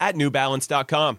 at newbalance.com.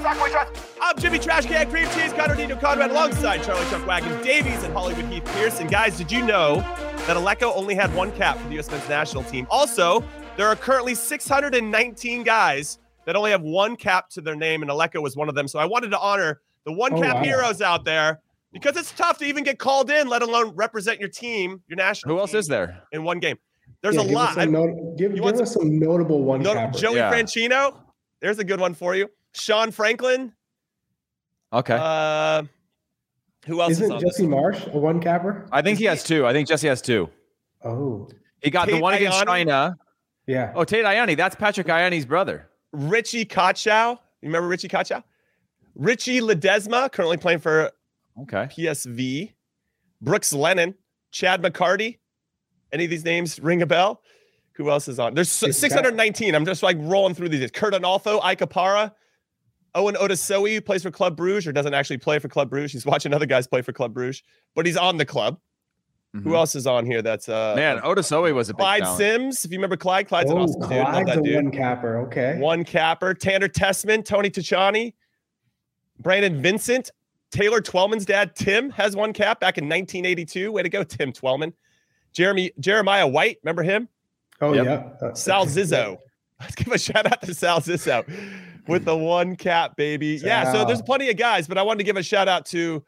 Favorite podcast, the Soccer We Trust. I'm Jimmy Trash Can Cream Cheese, Conor Dino Conrad, alongside Charlie Chuck Wagon Davies and Hollywood Heath Pearson. Guys, did you know that Aleko only had one cap for the U.S. men's national team? Also, there are currently 619 guys that only have one cap to their name, and Aleko was one of them. So I wanted to honor the one oh, cap wow. heroes out there because it's tough to even get called in, let alone represent your team, your national. Who else team is there? in one game? There's Yeah, a give us lot. some I- not- give you give us some notable one no. Joey Yeah. Franchino, there's a good one for you. Sean Franklin. Okay. Uh, who else is Isn't on Jesse one? Marsch a one capper? I think he has two. I think Jesse has two. Oh, He got the one against Ayani? China. yeah. Oh, Tate Ianni. That's Patrick Ianni's brother. Ritchie Kotschau. You remember Ritchie Kotschau? Richie Ledezma, currently playing for Okay. PSV. Brooks Lennon, Chad McCarty. Any of these names ring a bell? Who else is on? There's Is that- 619. I'm just like rolling through these. Kurt Onalfo, Ike Opara, Owen Otasowie, who plays for Club Bruges or doesn't actually play for Club Bruges. He's watching other guys play for Club Bruges, but he's on the club. Who Mhm. else is on here? That's uh Man, Otasowie was a big Clyde talent. Simms. If you remember Clyde, Clyde's an oh, awesome dude. Love Clyde's that a dude. one capper. Okay. One capper, Tanner Tessman, Tony Tchani, Brandon Vincent, Taylor Twellman's dad, Tim, has one cap back in 1982. Way to go, Tim Twelman. Jeremy Jeremiah White, remember him? Oh Yep. yeah. Uh, Sal Zizzo. Let's give a shout out to Sal Zizzo with the one cap, baby. Yeah, so there's plenty of guys, but I wanted to give a shout out to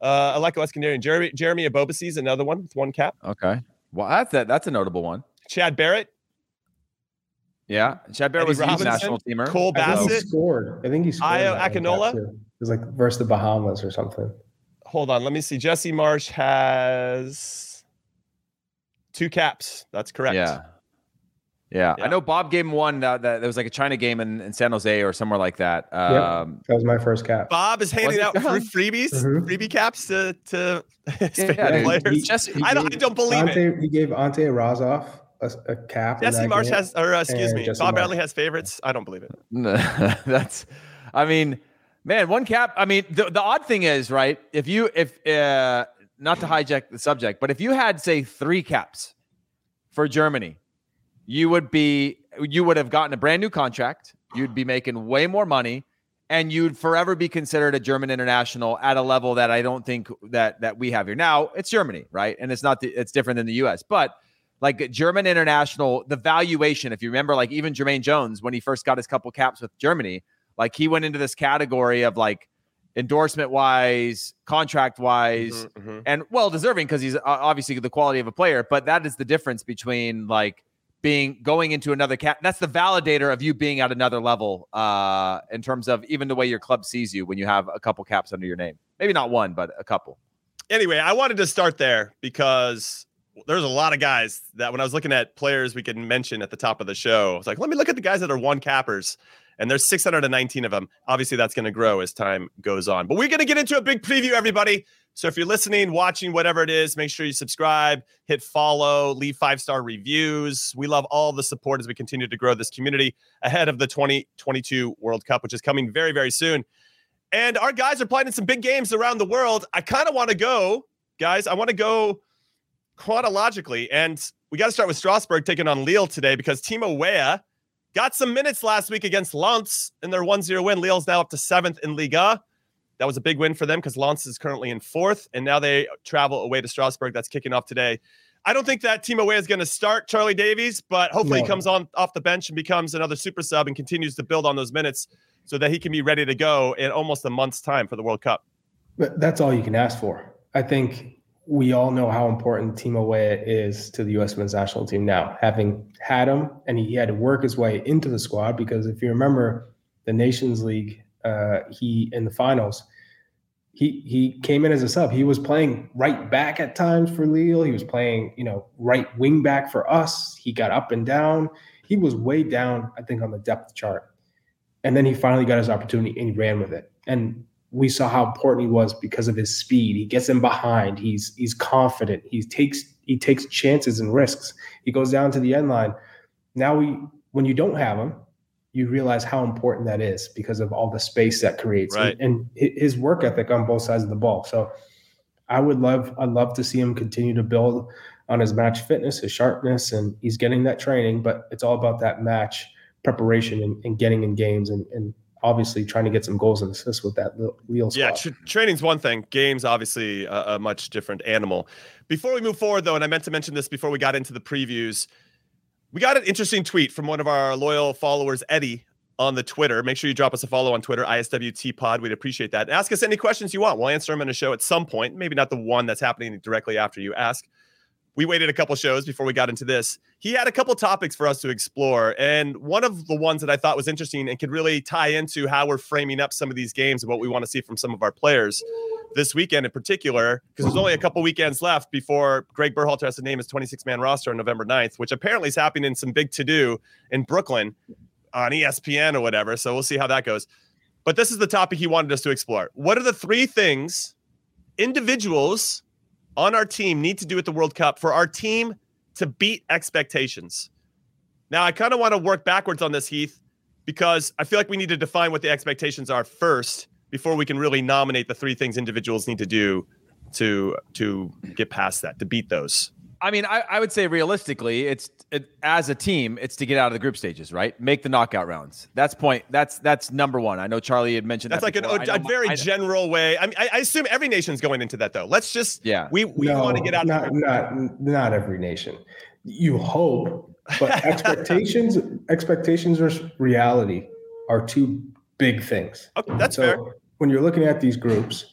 uh Aleko Eskandarian. Jeremy Jeremy Ebobisse is another one with one cap. Okay. Well, that's a, that's a notable one. Chad Barrett, Yeah. Chad Barrett Eddie was a national teamer. Cole I think he Bassett. scored. I think he scored. Io that one Akinola? It was like versus the Bahamas or something. hold on. Let me see. Jesse Marsch has two caps. That's correct. Yeah. Yeah. Yeah. I know Bob gave him one that, that there was like a China game in, in San Jose or somewhere like that. Um, That was my first cap. Bob is handing out free freebies, Mhm. freebie caps to to his Yeah, players. He- Jesse- he I don't. I don't believe it. Ante, He gave Ante Razov a, a cap. in Jesse that Marsch game. has, or uh, excuse and me, Jesse Bob Marsch. Bradley has favorites. I don't believe it. that's i mean man one cap i mean the, the odd thing is right if you if uh not to hijack the subject but if you had say three caps for germany you would be you would have gotten a brand new contract you'd be making way more money and you'd forever be considered a german international at a level that i don't think that that we have here now it's germany right and it's not the, it's different than the us but like German international, the valuation, if you remember, like even Jermaine Jones, when he first got his couple caps with Germany, like he went into this category of like endorsement wise, contract wise, Mhm, mhm. and well deserving because he's obviously the quality of a player. But that is the difference between like being going into another cap. That's the validator of you being at another level uh, in terms of even the way your club sees you when you have a couple caps under your name. Maybe not one, but a couple. anyway, I wanted to start there because there's a lot of guys that when I was looking at players we could mention at the top of the show, I was like, let me look at the guys that are one cappers. And there's 619 of them. Obviously, that's going to grow as time goes on. But we're going to get into a big preview, everybody. So if you're listening, watching, whatever it is, make sure you subscribe, hit follow, leave five star reviews. We love all the support as we continue to grow this community ahead of the 2022 World Cup, which is coming very, very soon. And our guys are playing in some big games around the world. I kind of want to go, guys. I want to go chronologically. And we got to start with Strasbourg taking on Lille today because Timo Weah got some minutes last week against Lens in their 1 0 win. Lille's now up to seventh in Liga. That was a big win for them because Lens is currently in fourth. And now they travel away to Strasbourg. That's kicking off today. I don't think that team away is going to start Charlie Davies, but hopefully he comes on off the bench and becomes another super sub and continues to build on those minutes so that he can be ready to go in almost a month's time for the World Cup. But that's all you can ask for. I think we all know how important Timo Weah is to the U.S. men's national team now, having had him and he had to work his way into the squad because if you remember the Nations League, uh, he in the finals, he he came in as a sub. He was playing right back at times for Lille. He was playing, you know, right wing back for us. He got up and down. He was way down, I think, on the depth chart. And then he finally got his opportunity and he ran with it. And we saw how important he was because of his speed. He gets in behind. He's he's confident. He takes he takes chances and risks. He goes down to the end line. Now we when you don't have him, you realize how important that is because of all the space that creates Right. and, and his work ethic on both sides of the ball. So I would love I'd love to see him continue to build on his match fitness, his sharpness, and he's getting that training, but it's all about that match preparation and, and getting in games and, and obviously trying to get some goals and assists with that Yeah, squad. tr- training's one thing. Games, obviously, a, a much different animal. Before we move forward, though, and I meant to mention this before we got into the previews, we got an interesting tweet from one of our loyal followers, Eddie, on the Twitter. Make sure you drop us a follow on Twitter, ISWT Pod. We'd appreciate that. Ask us any questions you want. We'll answer them in a show at some point. Maybe not the one that's happening directly after you ask. We waited a couple shows before we got into this. He had a couple topics for us to explore. And one of the ones that I thought was interesting and could really tie into how we're framing up some of these games and what we want to see from some of our players this weekend in particular, because there's only a couple weekends left before Greg Berhalter has to name his 26 man roster on November 9th, which apparently is happening in some big to do in Brooklyn on ESPN or whatever. So we'll see how that goes. But this is the topic he wanted us to explore. What are the three things individuals on our team need to do at the World Cup for our team to beat expectations? Now, I kind of want to work backwards on this, Heath, because I feel like we need to define what the expectations are first before we can really nominate the three things individuals need to do to to get past that, to beat those. I mean, I, I would say realistically, it's it, as a team, it's to get out of the group stages, right? Make the knockout rounds. That's point. That's that's number one. I know Charlie had mentioned That's that like an, before. I a, know a my- very I- general way. I mean, I, I assume every nation's going into that though. Let's just Yeah. we we No, want to get out. Not, not, not every nation. You hope, but expectations, expectations versus reality are two big things. Okay, that's so fair. when you're looking at these groups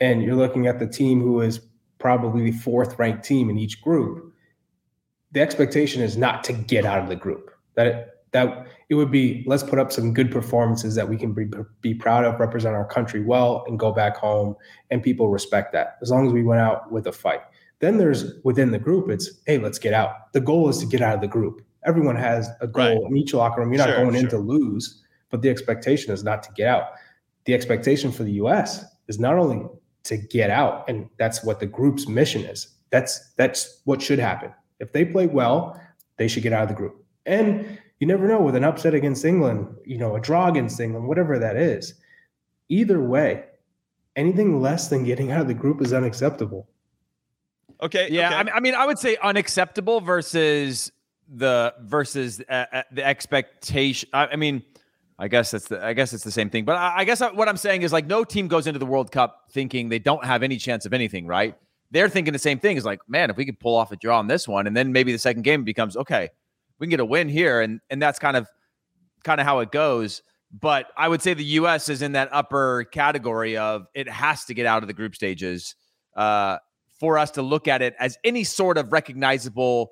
and you're looking at the team who is probably the fourth ranked team in each group, the expectation is not to get out of the group. That it, that it would be let's put up some good performances that we can be, be proud of, represent our country well, and go back home, and people respect that as long as we went out with a fight. Then there's within the group, it's hey, let's get out. The goal is to get out of the group. Everyone has a goal Right. in each locker room. You're not Sure, going in to lose, but the expectation is not to get out. The expectation for the U.S. is not only to get out, and that's what the group's mission is. That's that's what should happen. If they play well, they should get out of the group. And you never know with an upset against England, you know, a draw against England, whatever that is. Either way, anything less than getting out of the group is unacceptable. Okay. Yeah, okay. I, mean, I mean, I would say unacceptable versus the versus uh, uh, the expectation. I, I mean, I guess that's the I guess it's the same thing. But I, I guess what I'm saying is like no team goes into the World Cup thinking they don't have any chance of anything, right? They're thinking the same thing. Is like, man, if we could pull off a draw on this one, and then maybe the second game becomes okay, we can get a win here, and and that's kind of kind of how it goes. But I would say the U.S. is in that upper category of it has to get out of the group stages uh, for us to look at it as any sort of recognizable,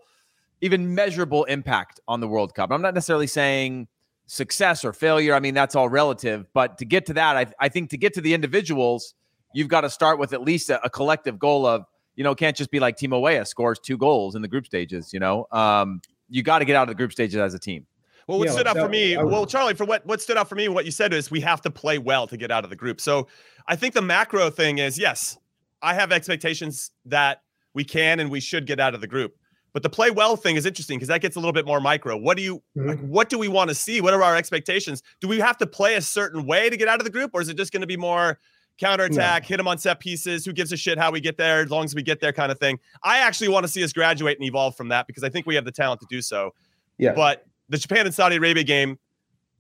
even measurable impact on the World Cup. I'm not necessarily saying success or failure. I mean, that's all relative. But to get to that, I, I think to get to the individuals, you've got to start with at least a, a collective goal of, you know, can't just be like Timo Weah scores two goals in the group stages, you know? Um, you got to get out of the group stages as a team. Well, what Yeah, stood out that- for me, would- well, Charlie, for what what stood out for me, what you said is we have to play well to get out of the group. So I think the macro thing is yes, I have expectations that we can and we should get out of the group. But the play well thing is interesting because that gets a little bit more micro. What do you Mhm. like, what do we want to see? What are our expectations? Do we have to play a certain way to get out of the group, or is it just going to be more counterattack, hit them on set pieces? Who gives a shit how we get there as long as we get there kind of thing? I actually want to see us graduate and evolve from that because I think we have the talent to do so. Yeah. But the Japan and Saudi Arabia game,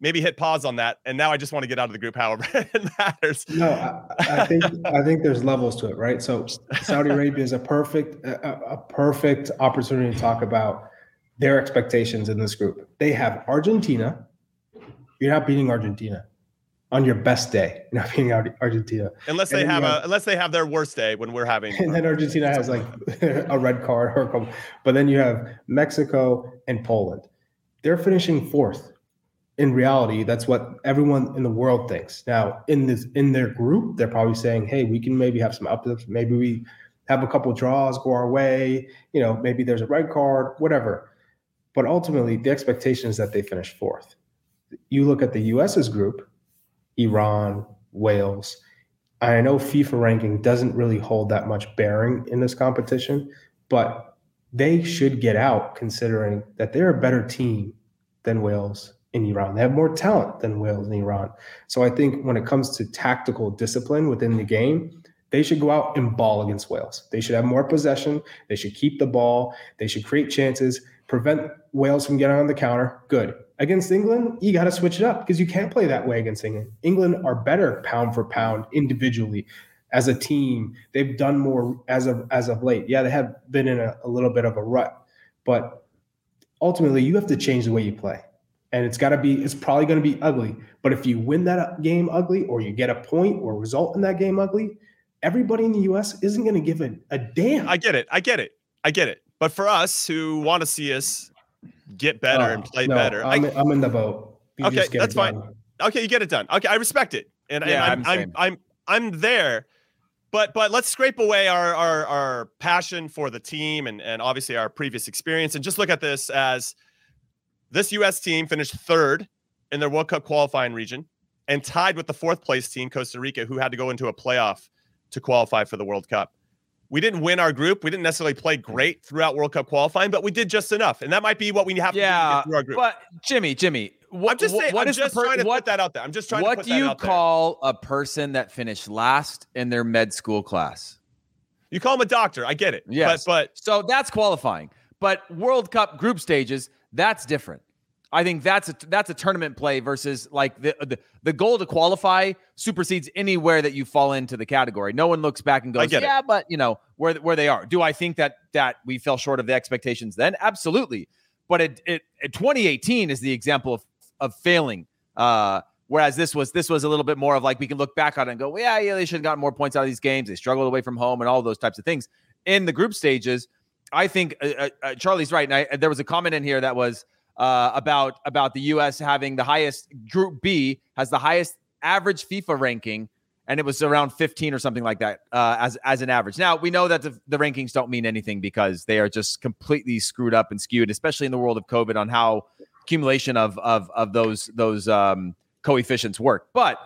maybe hit pause on that. And now I just want to get out of the group, however it matters. No, I, I think I think there's levels to it, right? So Saudi Arabia is a perfect a, a- perfect opportunity to talk about their expectations in this group. They have Argentina. You're not beating Argentina on your best day. You're not beating Argentina, Unless And they then have a unless they have their worst day when we're having and then Argentina has like a red card or a couple. But then you have Mexico and Poland. They're finishing fourth. In reality, that's what everyone in the world thinks. Now, in this in their group, they're probably saying, "Hey, we can maybe have some uplifts. Maybe we have a couple draws go our way. You know, maybe there's a red card, whatever." But ultimately, the expectation is that they finish fourth. You look at the U.S.'s group, Iran, Wales. I know FIFA ranking doesn't really hold that much bearing in this competition, but they should get out considering that they're a better team than Wales and Iran. They have more talent than Wales and Iran. So I think when it comes to tactical discipline within the game, they should go out and ball against Wales. They should have more possession. They should keep the ball. They should create chances, prevent Wales from getting on the counter. Good. Against England, you got to switch it up because you can't play that way against England. England are better pound for pound individually as a team. They've done more as of as of late. Yeah, they have been in a, a little bit of a rut, but ultimately you have to change the way you play. And it's got to be, it's probably going to be ugly. But if you win that uh, game ugly or you get a point or result in that game ugly, everybody in the US isn't going to give a, a damn. I get it. I get it. I get it. But for us who want to see us get better and Oh, play no, better, I, I'm, I'm in the boat. You Okay, just that's fine. okay, you get it done. Okay, I respect it, and, Yeah, and I'm I'm. I'm I'm I'm there. But but let's scrape away our our our passion for the team and and obviously our previous experience, and just look at this as this U.S. team finished third in their World Cup qualifying region and tied with the fourth place team, Costa Rica, who had to go into a playoff to qualify for the World Cup. We didn't win our group. We didn't necessarily play great throughout World Cup qualifying, but we did just enough, and that might be what we have to do to Yeah, get through our group. but Jimmy, Jimmy, what, I'm just saying. what I'm is just per- trying to what, put that out there. I'm just trying to what put do that you out there. call a person that finished last in their med school class? You call him a doctor. I get it. Yes. But So that's qualifying. But World Cup group stages, that's different. I think that's a that's a tournament play versus like the, the the goal to qualify supersedes anywhere that you fall into the category. No one looks back and goes, get it. "Yeah, but you know where where they are." Do I think that that we fell short of the expectations then? Absolutely. But it, it, it 2018 is the example of of failing. Uh, whereas this was this was a little bit more of like we can look back on it and go, well, yeah, yeah, they should have gotten more points out of these games. They struggled away from home and all those types of things. In the group stages, I think uh, uh, uh, Charlie's right. And I, there was a comment in here that was uh, about about the U.S. having the highest Group B has the highest average FIFA ranking, and it was around 15 or something like that uh, as as an average. Now we know that the, the rankings don't mean anything because they are just completely screwed up and skewed, especially in the world of COVID, on how accumulation of of of those those um, coefficients work. But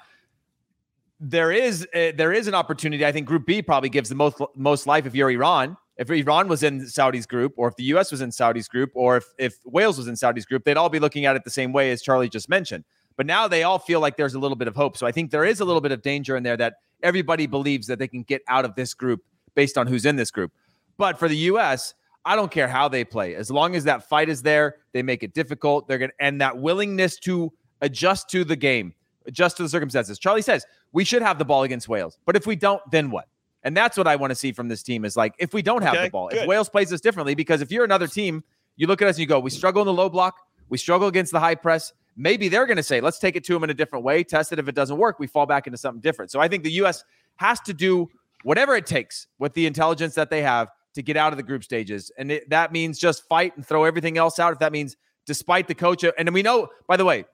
there is uh, there is an opportunity. I think Group B probably gives the most most life if you're Iran. If Iran was in Saudi's group, or if the U.S. was in Saudi's group, or if if Wales was in Saudi's group, they'd all be looking at it the same way as Charlie just mentioned. But now they all feel like there's a little bit of hope. So I think there is a little bit of danger in there that everybody believes that they can get out of this group based on who's in this group. But for the U.S., I don't care how they play. As long as that fight is there, they make it difficult. They're going to, and that willingness to adjust to the game, adjust to the circumstances. Charlie says we should have the ball against Wales, but if we don't, then what? And that's what I want to see from this team is like if we don't have Okay, the ball, if. Wales plays us differently, because if you're another team, you look at us and you go, we struggle in the low block, we struggle against the high press, maybe they're going to say, let's take it to them in a different way, test it. If it doesn't work, we fall back into something different. So I think the U.S. has to do whatever it takes with the intelligence that they have to get out of the group stages. And it, that means just fight and throw everything else out. If that means despite the coach, and we know, by the way,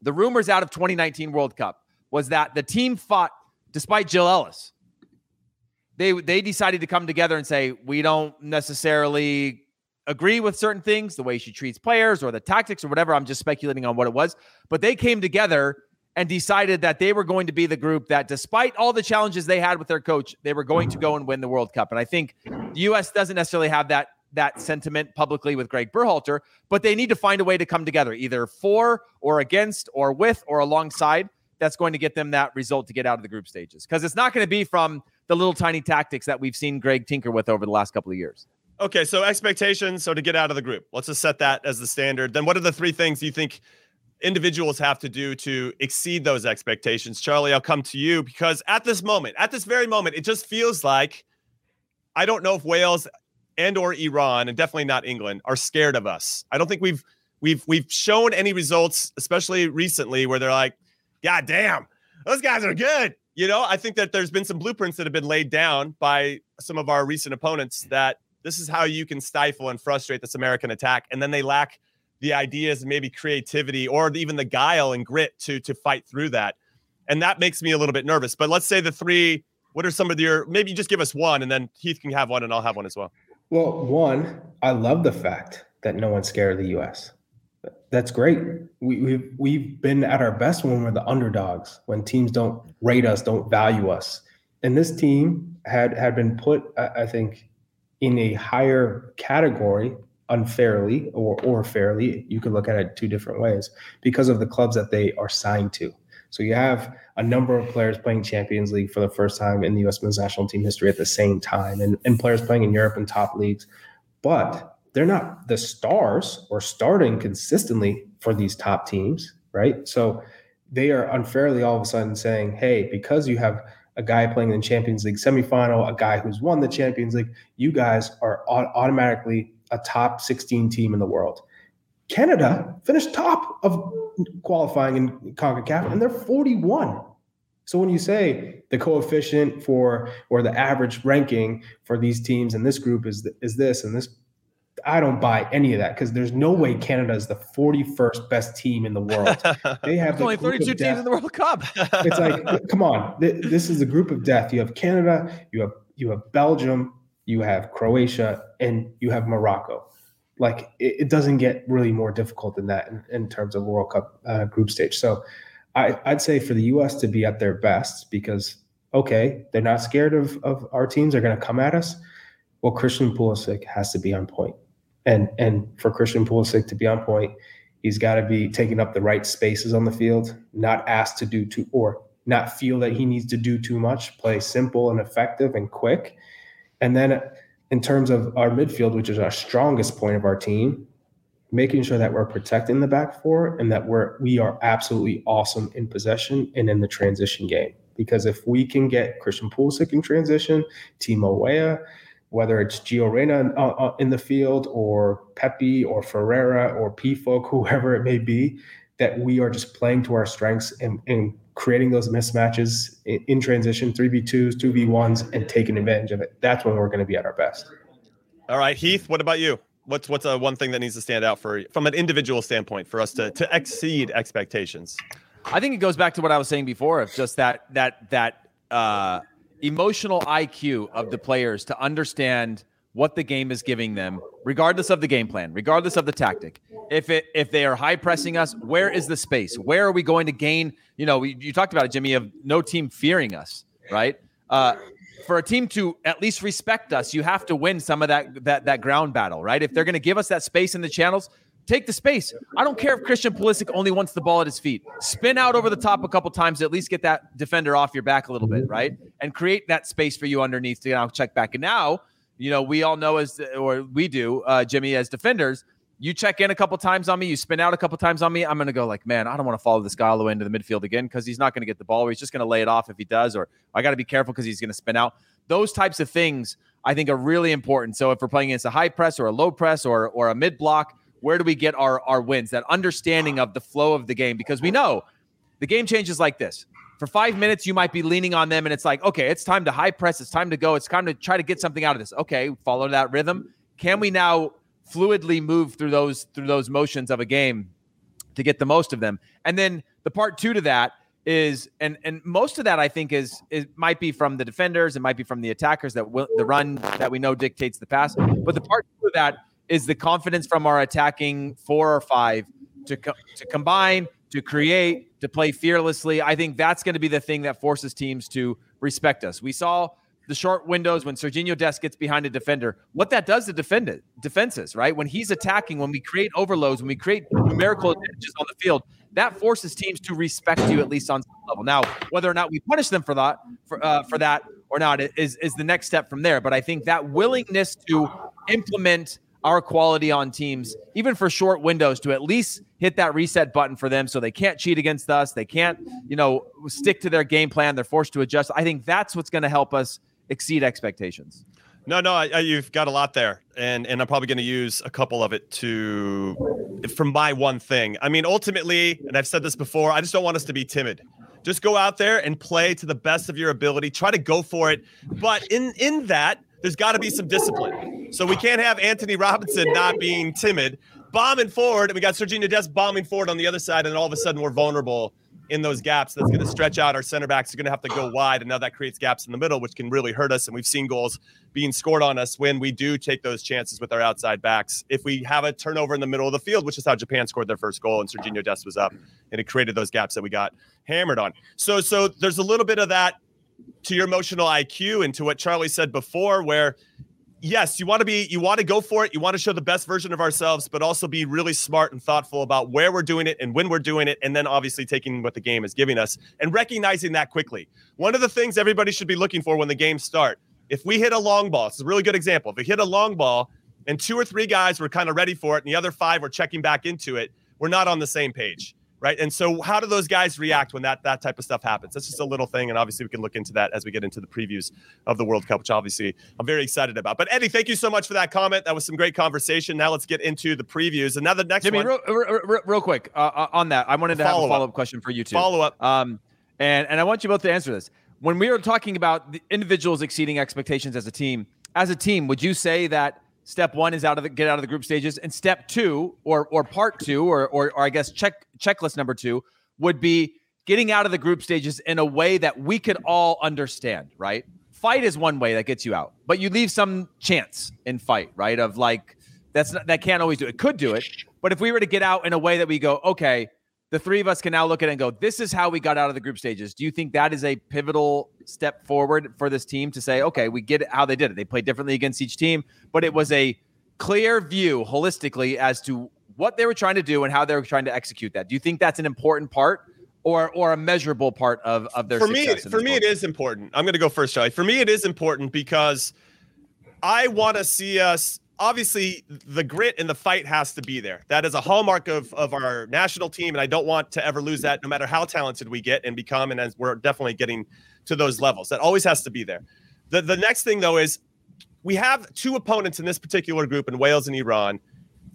the rumors out of 2019 World Cup was that the team fought despite Jill Ellis. They they decided to come together and say we don't necessarily agree with certain things, the way she treats players or the tactics or whatever. I'm just speculating on what it was, but they came together and decided that they were going to be the group that, despite all the challenges they had with their coach, they were going to go and win the World Cup. And I think the U.S. doesn't necessarily have that that sentiment publicly with Greg Berhalter, but they need to find a way to come together, either for or against or with or alongside. That's going to get them that result to get out of the group stages because it's not going to be from the little tiny tactics that we've seen Greg tinker with over the last couple of years. Okay, so expectations. So to get out of the group, let's just set that as the standard. Then, what are the three things you think individuals have to do to exceed those expectations? Charlie, I'll come to you because at this moment, at this very moment, it just feels like I don't know if Wales and or Iran, and definitely not England, are scared of us. I don't think we've we've we've shown any results, especially recently, where they're like, God damn, those guys are good. You know, I think that there's been some blueprints that have been laid down by some of our recent opponents that this is how you can stifle and frustrate this American attack. And then they lack the ideas, maybe creativity, or even the guile and grit to to fight through that. And that makes me a little bit nervous. But let's say the three. What are some of your? Maybe just give us one, and then Heath can have one, and I'll have one as well. Well, one, I love the fact that no one's scared of the U.S. That's great. We, we've we've been at our best when we're the underdogs, when teams don't rate us, don't value us, and this team had had been put, I think, in a higher category unfairly or or fairly. You could look at it two different ways because of the clubs that they are signed to. So you have a number of players playing Champions League for the first time in the U.S. men's national team history at the same time, and, and players playing in Europe and top leagues. But they're not the stars or starting consistently for these top teams, right? So they are unfairly all of a sudden saying, hey, because you have a guy playing in the Champions League semifinal, a guy who's won the Champions League, you guys are automatically a top 16 team in the world. Canada finished top of qualifying in CONCACAF, and they're 41. So when you say the coefficient for or the average ranking for these teams in this group is is this and this, I don't buy any of that because there's no way Canada is the 41st best team in the world. They have the only 32 teams in the World Cup. it's like, come on, this is a group of death. You have Canada, you have you have Belgium, you have Croatia, and you have Morocco like it, it, doesn't get really more difficult than that in, in terms of World Cup uh, group stage. So I, I'd say for the U.S. to be at their best because okay, they're not scared of of our teams. They're going to come at us. Well, Christian Pulisic has to be on point, and and for Christian Pulisic to be on point, he's got to be taking up the right spaces on the field, not asked to do too or not feel that he needs to do too much. Play simple and effective and quick, and then uh, in terms of our midfield, which is our strongest point of our team, making sure that we're protecting the back four and that we're we are absolutely awesome in possession and in the transition game. Because if we can get Christian Pulisic in transition, Timo Weah, whether it's Gio Reyna uh, uh, in the field or Pepi or Ferreira or Pefok, whoever it may be, that we are just playing to our strengths and, and creating those mismatches in, in transition, 3v2s, 2v1s, and taking advantage of it. That's when we're going to be at our best. All right, Heath, what about you? What's what's a one thing that needs to stand out for from an individual standpoint for us to to exceed expectations? I think it goes back to what I was saying before of just that that that uh, emotional IQ of the players to understand – what the game is giving them, regardless of the game plan, regardless of the tactic. If it if they are high pressing us, where is the space? Where are we going to gain? You know, you talked about it, Jimmy, of no team fearing us, right? Uh, for a team to at least respect us, you have to win some of that that that ground battle, right? If they're going to give us that space in the channels, take the space. I don't care if Christian Pulisic only wants the ball at his feet. Spin out over the top a couple times, at least get that defender off your back a little bit, right? And create that space for you underneath to now check back. And now you know, we all know as, or we do, uh, Jimmy, as defenders, you check in a couple times on me, you spin out a couple times on me, I'm going to go like, man, I don't want to follow this guy all the way into the midfield again because he's not going to get the ball or he's just going to lay it off if he does, or I got to be careful because he's going to spin out. Those types of things I think are really important. So if we're playing against a high press or a low press or or a mid block, where do we get our our wins? That understanding of the flow of the game because we know the game changes like this. For five minutes, you might be leaning on them, and it's like, okay, it's time to high press. It's time to go. It's time to try to get something out of this. Okay, follow that rhythm. Can we now fluidly move through those through those motions of a game to get the most of them? And then the part two to that is and and most of that I think is is might be from the defenders, it might be from the attackers that will, the run that we know dictates the pass. But the part two of that is the confidence from our attacking four or five to co- to combine, to create, to play fearlessly. I think that's going to be the thing that forces teams to respect us. We saw the short windows when Serginho Dest gets behind a defender, what that does to defend it, defenses, right? When he's attacking, when we create overloads, when we create numerical advantages on the field, that forces teams to respect you at least on some level. Now, whether or not we punish them for that, for, uh, for that or not, is is the next step from there. But I think that willingness to implement our quality on teams, even for short windows, to at least hit that reset button for them so they can't cheat against us. They can't, you know, stick to their game plan. They're forced to adjust. I think that's what's going to help us exceed expectations. No, no, I, I, you've got a lot there, and and I'm probably going to use a couple of it to from my one thing. I mean, ultimately, and I've said this before, I just don't want us to be timid. Just go out there and play to the best of your ability. Try to go for it, but in in that, there's got to be some discipline. So we can't have Antonee Robinson not being timid, bombing forward, and we got Serginho Des bombing forward on the other side, and all of a sudden we're vulnerable in those gaps that's going to stretch out. Our center backs are going to have to go wide and now that creates gaps in the middle which can really hurt us and we've seen goals being scored on us when we do take those chances with our outside backs. If we have a turnover in the middle of the field which is how Japan scored their first goal and Serginho Des was up and it created those gaps that we got hammered on. So so there's a little bit of that to your emotional IQ and to what Charlie said before where yes, you want to be, you want to go for it. You want to show the best version of ourselves, but also be really smart and thoughtful about where we're doing it and when we're doing it. And then obviously taking what the game is giving us and recognizing that quickly. One of the things everybody should be looking for when the games start, if we hit a long ball, it's a really good example. If we hit a long ball and two or three guys were kind of ready for it and the other five were checking back into it, we're not on the same page right? And so, how do those guys react when that that type of stuff happens? That's just a little thing, and obviously, we can look into that as we get into the previews of the World Cup, which obviously I'm very excited about. But Eddie, thank you so much for that comment. That was some great conversation. Now let's get into the previews. And now the next Jimmy, one, real, real, real quick uh, uh, on that, I wanted to follow have a follow up question for you too. Follow up, um, and and I want you both to answer this. When we were talking about the individuals exceeding expectations as a team, as a team, would you say that? Step one is out of the get out of the group stages, and step two, or or part two, or or, or I guess check checklist number two would be getting out of the group stages in a way that we could all understand, right? Fight is one way that gets you out, but you leave some chance in fight, right? Of like that's not, that can't always do it. it. Could do it, but if we were to get out in a way that we go, okay, the three of us can now look at it and go, this is how we got out of the group stages. Do you think that is a pivotal step forward for this team to say, okay, we get how they did it. They played differently against each team, but it was a clear view holistically as to what they were trying to do and how they were trying to execute that. Do you think that's an important part or or a measurable part of of their for me for me it is important i'm going to go first charlie for me it is important because i want to see us obviously the grit and the fight has to be there that is a hallmark of of our national team and i don't want to ever lose that no matter how talented we get and become and as we're definitely getting to those levels that always has to be there the the next thing though is we have two opponents in this particular group in wales and iran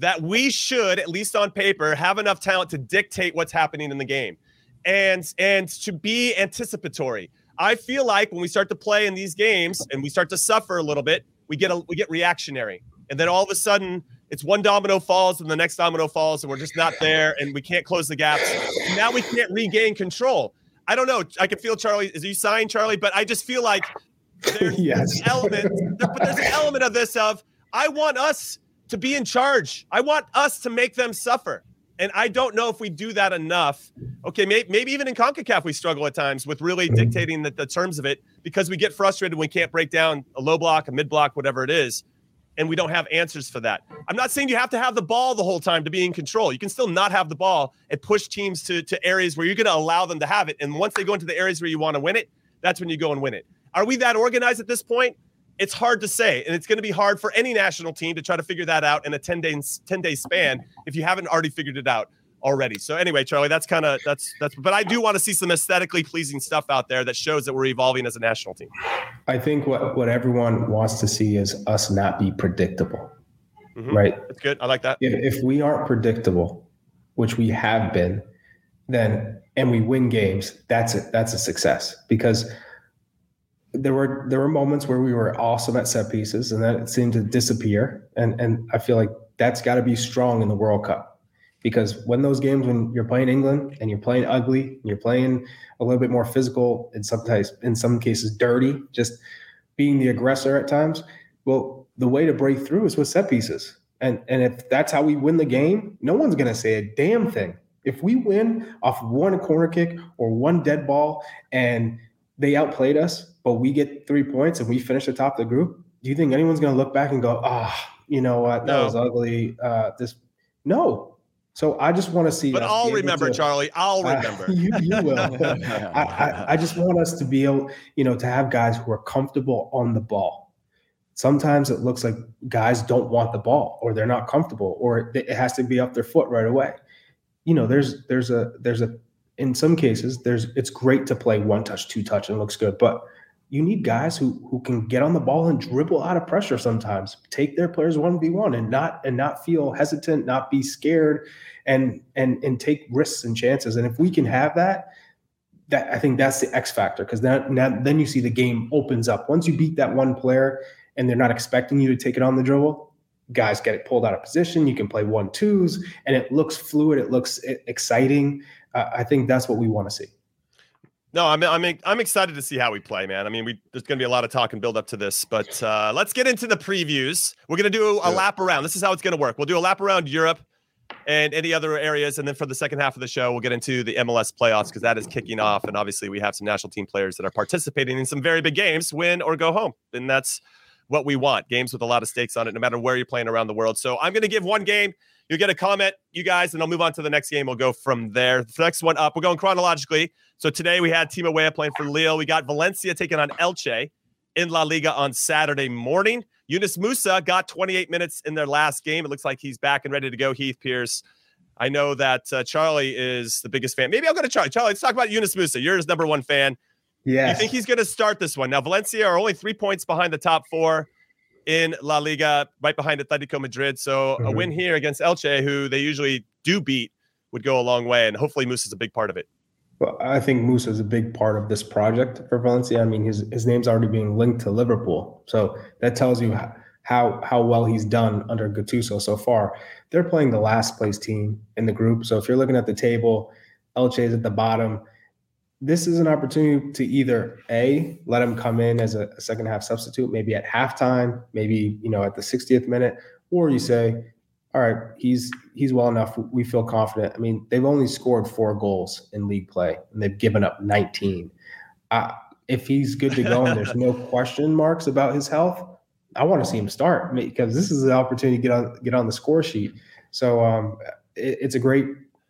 that we should, at least on paper, have enough talent to dictate what's happening in the game and and to be anticipatory. I feel like when we start to play in these games and we start to suffer a little bit, we get a, we get reactionary. And then all of a sudden it's one domino falls and the next domino falls and we're just not there and we can't close the gaps. And now we can't regain control. I don't know. I can feel Charlie. Is you signed Charlie? But I just feel like there's yes. an element. But there's an element of this of I want us to be in charge. I want us to make them suffer. And I don't know if we do that enough. Okay, maybe, maybe even in CONCACAF, we struggle at times with really mm-hmm. dictating the, the terms of it because we get frustrated when we can't break down a low block, a mid block, whatever it is. And we don't have answers for that. I'm not saying you have to have the ball the whole time to be in control. You can still not have the ball and push teams to, to areas where you're going to allow them to have it. And once they go into the areas where you want to win it, that's when you go and win it. Are we that organized at this point? it's hard to say and it's going to be hard for any national team to try to figure that out in a 10 day 10 day span if you haven't already figured it out already so anyway charlie that's kind of that's that's but i do want to see some aesthetically pleasing stuff out there that shows that we're evolving as a national team i think what what everyone wants to see is us not be predictable Mhm. right? That's good. I like that. If, if we aren't predictable, which we have been, then and we win games, that's it. That's a success because there were there were moments where we were awesome at set pieces and then it seemed to disappear. And and I feel like that's got to be strong in the World Cup because when those games when you're playing England and you're playing ugly, and you're playing a little bit more physical and sometimes in some cases dirty, just being the aggressor at times. Well, the way to break through is with set pieces. And and if that's how we win the game, no one's gonna say a damn thing. If we win off one corner kick or one dead ball and they outplayed us, but we get three points and we finish the top of the group, do you think anyone's gonna look back and go, ah, you know what, that No. was ugly. Uh, this no. So I just want to see. But I'll remember, to- Charlie. I'll uh, remember. you, you will. I, I, I just want us to be able, you know, to have guys who are comfortable on the ball. Sometimes it looks like guys don't want the ball or they're not comfortable or it has to be up their foot right away. You know, there's there's a there's a in some cases there's it's great to play one touch, two touch and it looks good, but you need guys who who can get on the ball and dribble out of pressure sometimes, take their players one v one and not and not feel hesitant, not be scared, and and and take risks and chances. And if we can have that, that I think that's the X factor because then then you see the game opens up. Once you beat that one player and they're not expecting you to take it on the dribble, guys get it pulled out of position. You can play one twos, and it looks fluid. It looks exciting. Uh, I think that's what we want to see. No, I'm I'm I'm excited to see how we play, man. I mean, we there's going to be a lot of talk and build up to this, but uh, let's get into the previews. We're going to do a Yeah. lap around. This is how it's going to work. We'll do a lap around Europe and any other areas, and then for the second half of the show, we'll get into the MLS playoffs because that is kicking off, and obviously we have some national team players that are participating in some very big games, win or go home, and that's what we want. Games with a lot of stakes on it, no matter where you're playing around the world. So I'm going to give one game. You'll get a comment, you guys, and I'll move on to the next game. We'll go from there. The next one up, we're going chronologically. So today we had Timo Weah playing for Lille. We got Valencia taking on Elche in La Liga on Saturday morning. Yunus Musah got 28 minutes in their last game. It looks like he's back and ready to go. Heath Pearce. I know that uh, Charlie is the biggest fan. Maybe I'll go to Charlie. Charlie, let's talk about Yunus Musah. You're his number one fan. Yeah. You think he's going to start this one? Now, Valencia are only three points behind the top four in La Liga, right behind Atletico Madrid. So a Mhm. win here against Elche, who they usually do beat, would go a long way. And hopefully Moose is a big part of it. Well, I think Moose is a big part of this project for Valencia. I mean, his his name's already being linked to Liverpool, so that tells you how how well he's done under Gattuso so far. They're playing the last place team in the group, so if you're looking at the table, Elche is at the bottom. This is an opportunity to either a let him come in as a, a second half substitute, maybe at halftime, maybe you know at the 60th minute, or you say, all right, he's he's well enough. We feel confident. I mean, they've only scored four goals in league play, and they've given up 19. Uh, if he's good to go and there's no question marks about his health, I want to see him start because this is an opportunity to get on get on the score sheet. So um, it, it's a great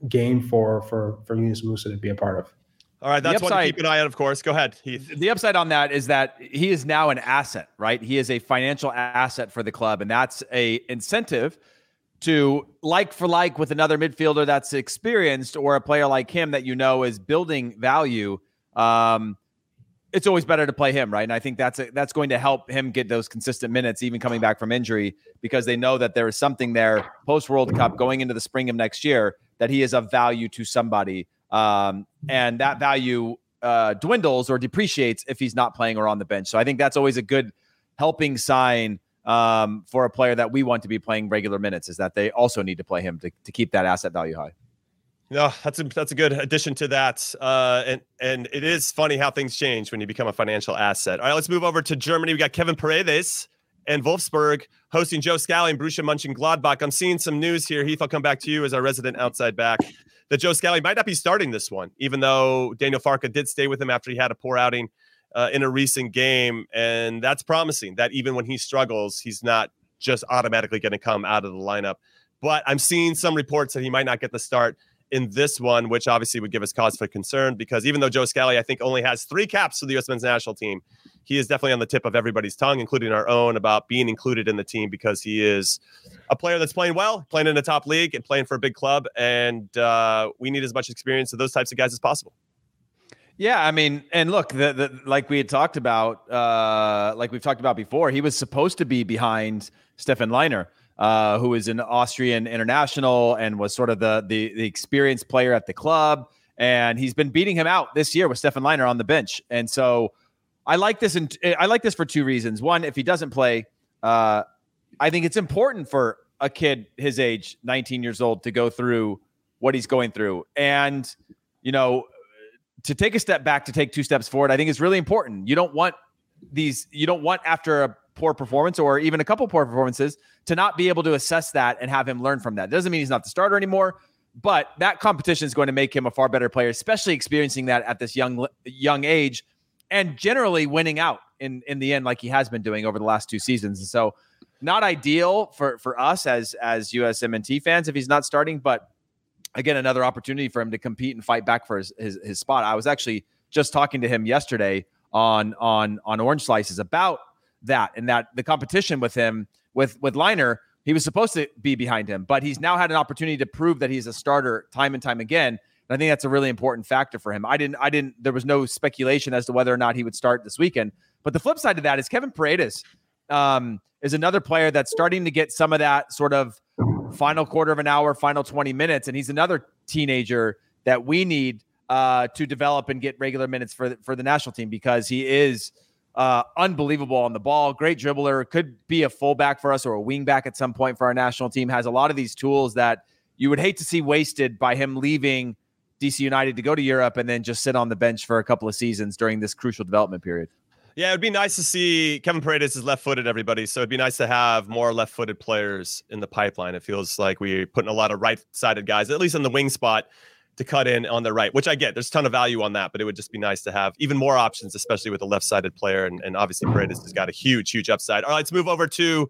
game for for for Yunus Musah to be a part of. All right, that's one to keep an eye on, of course. Go ahead, Heath. the upside on that is that he is now an asset, right? He is a financial asset for the club, and that's a incentive to like for like with another midfielder that's experienced or a player like him that you know is building value. Um, it's always better to play him, right? And I think that's a, that's going to help him get those consistent minutes, even coming back from injury, because they know that there is something there post World Cup going into the spring of next year that he is of value to somebody, um, and that value uh, dwindles or depreciates if he's not playing or on the bench. So I think that's always a good helping sign um, for a player that we want to be playing regular minutes is that they also need to play him to, to keep that asset value high. No, that's a that's a good addition to that. Uh, and and it is funny how things change when you become a financial asset. All right, let's move over to Germany. We got Kevin Paredes and Wolfsburg hosting Joe Scally and Borussia Mönchengladbach. I'm seeing some news here. Heath, I'll come back to you as our resident outside back. That Joe Scally might not be starting this one, even though Daniel Farke did stay with him after he had a poor outing uh, in a recent game, and that's promising. That even when he struggles, he's not just automatically going to come out of the lineup. But I'm seeing some reports that he might not get the start in this one, which obviously would give us cause for concern because even though Joe Scally, I think, only has three caps for the U.S. men's national team, he is definitely on the tip of everybody's tongue, including our own, about being included in the team because he is a player that's playing well, playing in a top league, and playing for a big club. And uh, we need as much experience of those types of guys as possible. Yeah, I mean, and look, the, the like we had talked about, uh, like we've talked about before, he was supposed to be behind Stefan Lainer uh, who is an Austrian international and was sort of the, the the experienced player at the club. And he's been beating him out this year with Stefan Lainer on the bench. And so I like this, and I like this for two reasons. One, if he doesn't play, uh, I think it's important for a kid his age, 19 years old, to go through what he's going through. And, you know, to take a step back, to take two steps forward, I think is really important. You don't want these, you don't want after a poor performance or even a couple poor performances to not be able to assess that and have him learn from that. Doesn't mean he's not the starter anymore, but that competition is going to make him a far better player, especially experiencing that at this young young age and generally winning out in in the end like he has been doing over the last two seasons. And so not ideal for for us as as USMNT fans if he's not starting, but again another opportunity for him to compete and fight back for his his, his spot. I was actually just talking to him yesterday on on on Orange Slices about that and that the competition with him with with Lainer, he was supposed to be behind him, but he's now had an opportunity to prove that he's a starter time and time again. And I think that's a really important factor for him. I didn't, I didn't, there was no speculation as to whether or not he would start this weekend. But the flip side of that is Kevin Paredes um, is another player that's starting to get some of that sort of final quarter of an hour, final 20 minutes. And he's another teenager that we need uh, to develop and get regular minutes for the, for the national team because he is uh, unbelievable on the ball, great dribbler, could be a fullback for us or a wingback at some point for our national team. Has a lot of these tools that you would hate to see wasted by him leaving DC United to go to Europe and then just sit on the bench for a couple of seasons during this crucial development period. Yeah, it'd be nice to see Kevin Paredes is left-footed, everybody. So it'd be nice to have more left-footed players in the pipeline. It feels like we're putting a lot of right-sided guys, at least in the wing spot, to cut in on the right, which I get. There's a ton of value on that, but it would just be nice to have even more options, especially with a left-sided player. And, and obviously, Paredes has got a huge, huge upside. All right, let's move over to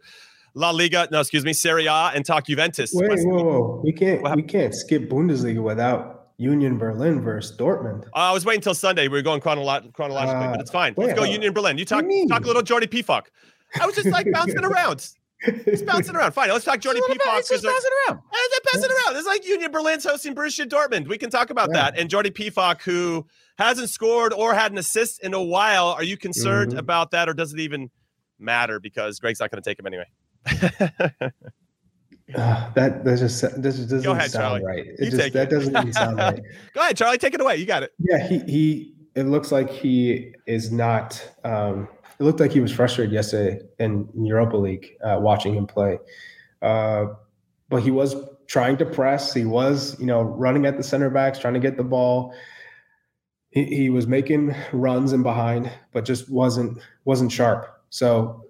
La Liga. No, excuse me, Serie A, and talk Juventus. Wait, whoa, whoa, we can't we can't skip Bundesliga without Union Berlin versus Dortmund. Uh, I was waiting until Sunday. We were going chronolo- chronologically, uh, but it's fine. Let's go Union Berlin. You talk you talk a little Jordy Pefok. I was just like bouncing around. He's bouncing around. Fine. Let's talk Jordy Pefok. He's just bouncing around. They're passing around. It's like Union Berlin's hosting Borussia Dortmund. We can talk about yeah. that. And Jordy Pefok, who hasn't scored or had an assist in a while. Are you concerned mm-hmm. about that, or does it even matter because Greg's not going to take him anyway? Uh, that that just this doesn't ahead, sound Charlie. right. It just, that doesn't even sound right. Go ahead, Charlie. Take it away. You got it. Yeah, he he. It looks like he is not. Um, it looked like he was frustrated yesterday in Europa League uh, watching him play, uh, but he was trying to press. He was, you know, running at the center backs, trying to get the ball. He, he was making runs and behind, but just wasn't wasn't sharp. So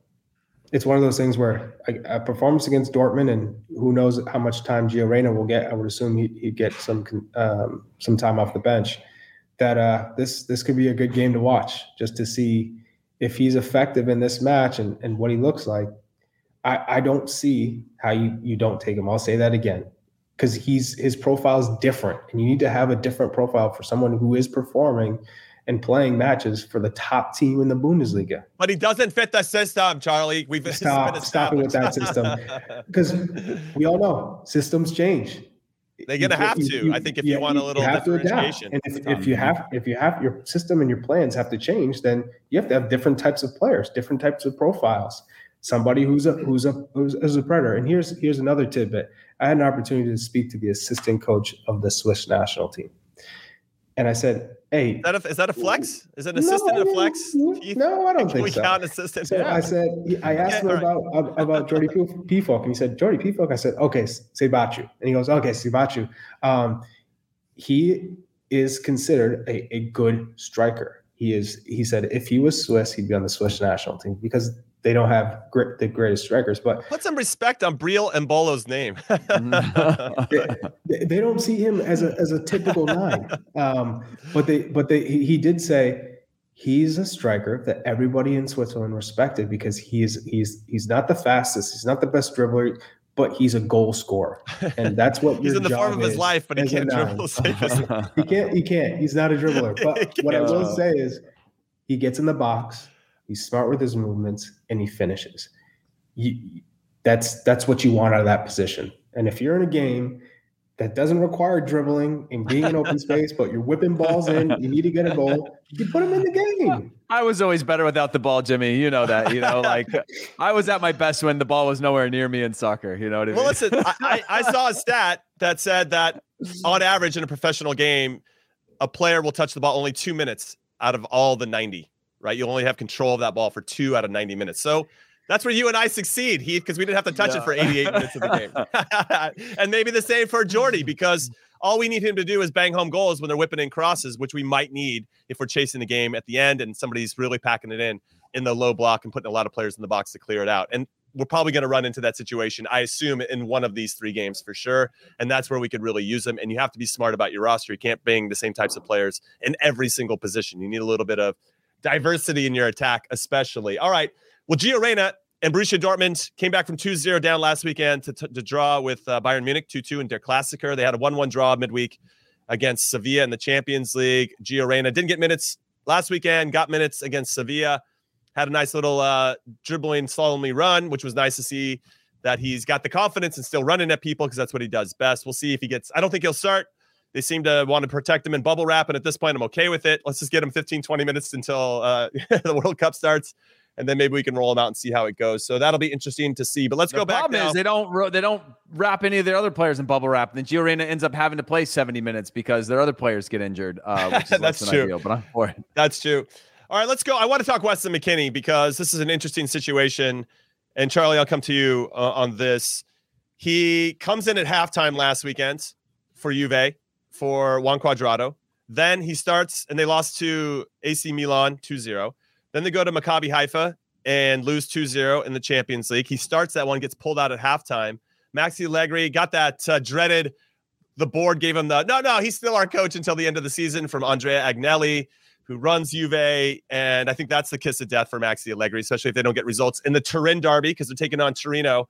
it's one of those things where a, a, performance against Dortmund, and who knows how much time Gio Reyna will get. I would assume he, would get some um, some time off the bench. That uh, this this could be a good game to watch, just to see if he's effective in this match and, and what he looks like. I, I don't see how you you don't take him. I'll say that again because he's his profile is different, and you need to have a different profile for someone who is performing and playing matches for the top team in the Bundesliga. But he doesn't fit the system, Charlie. We've stop stopping with that system because we all know systems change. They're gonna have to. You, I think if you, you want a little differentiation, and if, if you mm-hmm. have if you have your system and your plans have to change, then you have to have different types of players, different types of profiles. Somebody who's a who's a who's, who's a predator. And here's here's another tidbit. I had an opportunity to speak to the assistant coach of the Swiss national team, and I said, Hey, is that a, is that a flex? Is an assistant no, a flex? No, I don't think we so. count assistant? So yeah. I said, I asked yeah, him about right. about Jordy Pefok, and he said Jordy Pefok. I said, okay, Siebatcheu, and he goes, okay, Siebatcheu. Um, he is considered a, a good striker. He is. He said if he was Swiss, he'd be on the Swiss national team because they don't have great, the greatest strikers. But put some respect on Breel Embolo's name. they, they, don't see him as a as a typical nine. Um, but they but they he, he did say he's a striker that everybody in Switzerland respected because he's he's he's not the fastest, he's not the best dribbler, but he's a goal scorer, and that's what he's in the form of his life. But he can't dribble. he can't. He can't. He's not a dribbler. But what I will say is, he gets in the box He's smart with his movements and he finishes. You, that's that's what you want out of that position. And if you're in a game that doesn't require dribbling and being in open space, but you're whipping balls in, you need to get a goal, you put them in the game. I was always better without the ball, Jimmy. You know that. You know, like I was at my best when the ball was nowhere near me in soccer. You know what I mean? Well, listen, I, I, I saw a stat that said that on average in a professional game, a player will touch the ball only two minutes out of all the 90, right? You'll only have control of that ball for two out of 90 minutes. So that's where you and I succeed, Heath, because we didn't have to touch it for 88 minutes of the game. and maybe the same for Jordy, because all we need him to do is bang home goals when they're whipping in crosses, which we might need if we're chasing the game at the end and somebody's really packing it in in the low block and putting a lot of players in the box to clear it out. And we're probably going to run into that situation, I assume, in one of these three games for sure. And that's where we could really use them. And you have to be smart about your roster. You can't bang the same types of players in every single position. You need a little bit of diversity in your attack, especially. All right. Well, Gio Reyna and Borussia Dortmund came back from 2-0 down last weekend to, to, to draw with uh, Bayern Munich 2-2 in their Klassiker. They had a 1-1 draw midweek against Sevilla in the Champions League. Gio Reyna didn't get minutes last weekend, got minutes against Sevilla. Had a nice little uh, dribbling slalomly run, which was nice to see that he's got the confidence and still running at people because that's what he does best. We'll see if he gets. I don't think he'll start. They seem to want to protect him in bubble wrap, and at this point, I'm okay with it. Let's just get him 15, 20 minutes until uh, the World Cup starts and then maybe we can roll them out and see how it goes. So that'll be interesting to see. But let's the go back. The Problem is they don't they don't wrap any of their other players in bubble wrap. And then Gio Reyna ends up having to play 70 minutes because their other players get injured. Uh, which is That's true. Ideal, but I'm for it. That's true. All right, let's go. I want to talk Weston McKennie because this is an interesting situation. And Charlie, I'll come to you uh, on this. He comes in at halftime last weekend for Juve for Juan Cuadrado. Then he starts, and they lost to AC Milan 2 0. Then they go to Maccabi Haifa and lose 2-0 in the Champions League. He starts that one, gets pulled out at halftime. Maxi Allegri got that uh, dreaded. The board gave him the no, no. He's still our coach until the end of the season from Andrea Agnelli, who runs Juve, and I think that's the kiss of death for Maxi Allegri, especially if they don't get results in the Turin derby because they're taking on Torino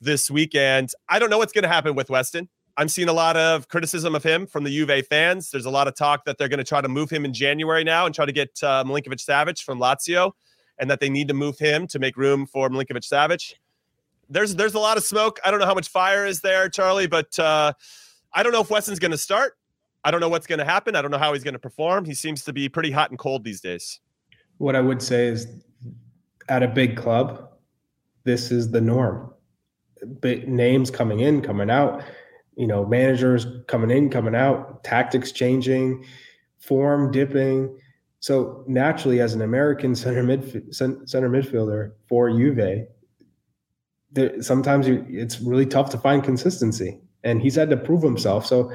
this weekend. I don't know what's going to happen with Weston. I'm seeing a lot of criticism of him from the Juve fans. There's a lot of talk that they're going to try to move him in January now and try to get uh, Milinkovic Savic from Lazio, and that they need to move him to make room for Milinkovic Savic. There's there's a lot of smoke. I don't know how much fire is there, Charlie, but uh, I don't know if Weston's going to start. I don't know what's going to happen. I don't know how he's going to perform. He seems to be pretty hot and cold these days. What I would say is, at a big club, this is the norm. Big names coming in, coming out you know, managers coming in, coming out, tactics changing, form dipping. So naturally, as an American center midf- center midfielder for Juve, there, sometimes you, it's really tough to find consistency, and he's had to prove himself. So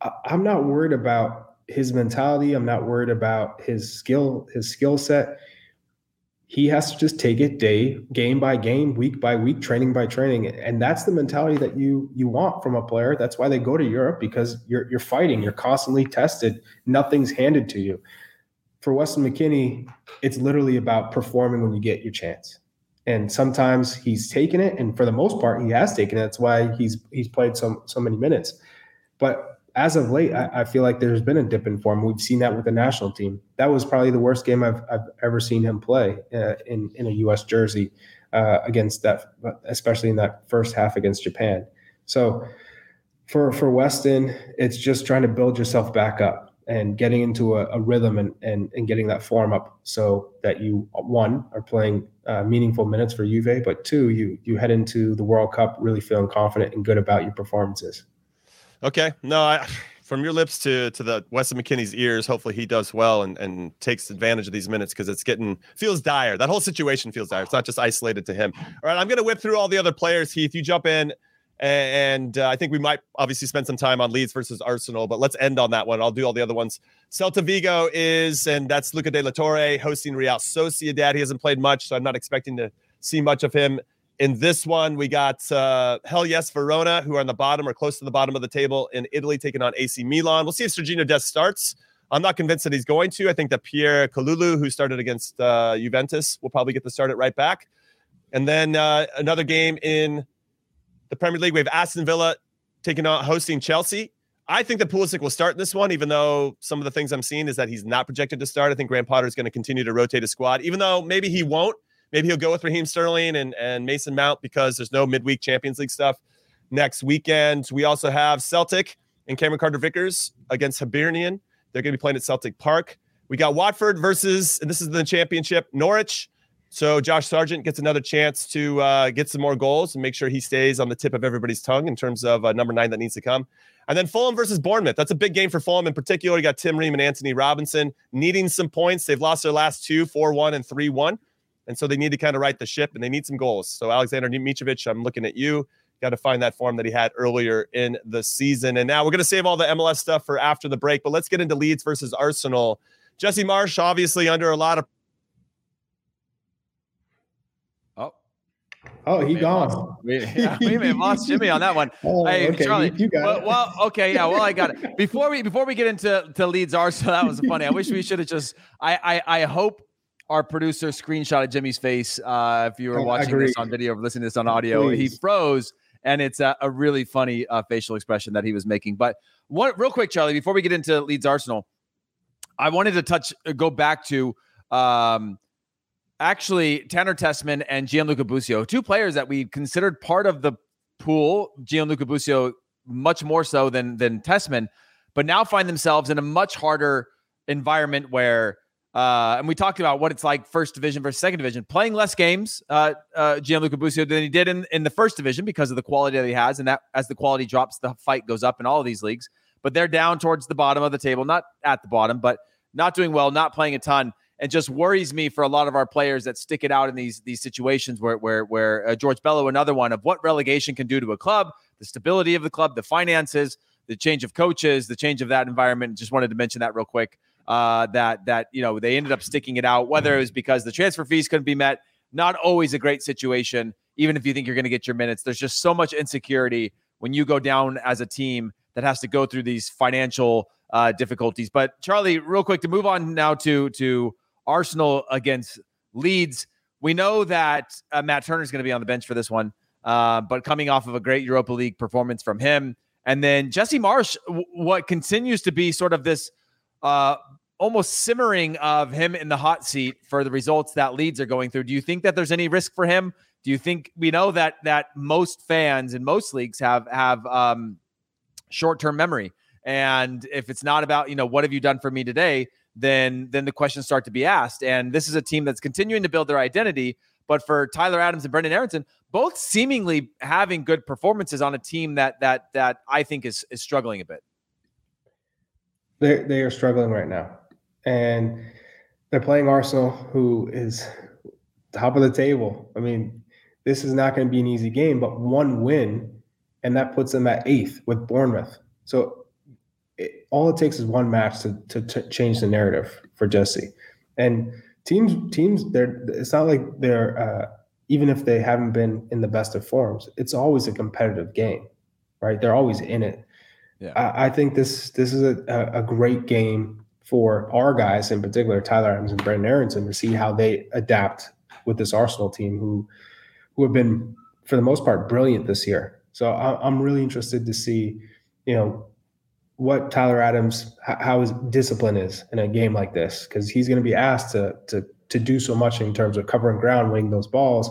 I, I'm not worried about his mentality. I'm not worried about his skill, his skill set he has to just take it day game by game week by week training by training. And that's the mentality that you you want from a player. That's why they go to europe because you're you're fighting you're constantly tested. Nothing's handed to you. For weston McKennie it's literally about performing when you get your chance. And sometimes he's taken it and for the most part he has taken it. That's why he's he's played so so many minutes. But as of late, I, I, feel like there's been a dip in form. We've seen that with the national team. That was probably the worst game I've, I've ever seen him play uh, in in a U.S. jersey uh, against that, especially in that first half against Japan. So for for Weston, it's just trying to build yourself back up and getting into a, a rhythm and, and and getting that form up so that you one are playing uh, meaningful minutes for Juve, but two you you head into the World Cup really feeling confident and good about your performances. Okay. No, I, from your lips to to the Weston McKennie's ears, hopefully he does well and, and takes advantage of these minutes because it's getting feels dire. That whole situation feels dire. It's not just isolated to him. All right, I'm going to whip through all the other players. Heath, you jump in, and uh, I think we might obviously spend some time on Leeds versus Arsenal, but let's end on that one. I'll do all the other ones. Celta Vigo is, and that's Luca de la Torre hosting Real Sociedad. He hasn't played much, so I'm not expecting to see much of him in this one, we got uh, yes, Verona, who are on the bottom or close to the bottom of the table in Italy, taking on AC Milan. We'll see if Sergiño Dest starts. I'm not convinced that he's going to. I think that Pierre Kalulu, who started against uh, Juventus, will probably get the start at right back. And then uh, another game in the Premier League, we have Aston Villa taking on hosting Chelsea. I think that Pulisic will start in this one, even though some of the things I'm seeing is that he's not projected to start. I think Graham Potter is going to continue to rotate his squad, even though maybe he won't Maybe he'll go with Raheem Sterling and, and Mason Mount because there's no midweek Champions League stuff. next weekend. We also have Celtic and Cameron Carter Vickers against Hibernian. They're going to be playing at Celtic Park. We got Watford versus, and this is the championship, Norwich. So Josh Sargent gets another chance to uh, get some more goals and make sure he stays on the tip of everybody's tongue in terms of uh, number nine that needs to come. And then Fulham versus Bournemouth. That's a big game for Fulham in particular. You got Tim Ream and Antonee Robinson needing some points. They've lost their last two, 4 1 and 3 1. And so they need to kind of right the ship and they need some goals. So Alexander Mitrovic, I'm looking at you. Got to find that form that he had earlier in the season. And now we're going to save all the MLS stuff for after the break, but let's get into Leeds versus Arsenal. Jesse Marsch, obviously under a lot of Oh, oh, he gone. we, yeah, we may have lost Jimmy on that one. Oh, hey, okay. Charlie. You, you got well, it. well, okay, yeah. Well, I got it. Before we before we get into to Leeds Arsenal, that was funny. I wish we should have just. I I, I hope our producer screenshotted Jimmy's face. Uh, if you were Oh, watching this on video or listening to this on audio, Please. he froze, and it's a, a really funny uh, facial expression that he was making. But what, real quick, Charlie, before we get into Leeds Arsenal, I wanted to touch, uh, go back to. Um, actually Tanner Tessman and Gianluca Busio, two players that we considered part of the pool. Gianluca Busio much more so than than Tessman, but now find themselves in a much harder environment where. Uh, and we talked about what it's like first division versus second division, playing less games, uh, uh, Gianluca Busio than he did in, in the first division because of the quality that he has. And that as the quality drops, the fight goes up in all of these leagues. But they're down towards the bottom of the table, not at the bottom, but not doing well, not playing a ton and just worries me for a lot of our players that stick it out in these these situations where where where uh, George Bello, another one of what relegation can do to a club, the stability of the club, the finances, the change of coaches, the change of that environment. Just wanted to mention that real quick. Uh, that that you know they ended up sticking it out, whether it was because the transfer fees couldn't be met. Not always a great situation, even if you think you're going to get your minutes. There's just so much insecurity when you go down as a team that has to go through these financial uh, difficulties. But Charlie, real quick to move on now to to Arsenal against Leeds. We know that uh, Matt Turner is going to be on the bench for this one, uh, but coming off of a great Europa League performance from him, and then Jesse Marsch, w- what continues to be sort of this uh, almost simmering of him in the hot seat for the results that Leeds are going through. Do you think that there's any risk for him? Do you think we know that that most fans in most leagues have have um, short term memory, and if it's not about you know what have you done for me today, then then the questions start to be asked. And this is a team that's continuing to build their identity. But for Tyler Adams and Brenden Aaronson, both seemingly having good performances on a team that that that I think is is struggling a bit. They they are struggling right now, and they're playing Arsenal, who is top of the table. I mean, this is not going to be an easy game, but one win, and that puts them at eighth with Bournemouth. So it, all it takes is one match to, to to change the narrative for Jesse. And teams teams they're it's not like they're uh, even if they haven't been in the best of forms, it's always a competitive game, right? They're always in it. Yeah. I, I think this this is a, a, great game for our guys in particular, Tyler Adams and Brenden Aaronson, to see how they adapt with this Arsenal team who who have been for the most part brilliant this year. So I, I'm really interested to see, you know, what Tyler Adams how his discipline is in a game like this because he's going to be asked to to to do so much in terms of covering ground, winning those balls,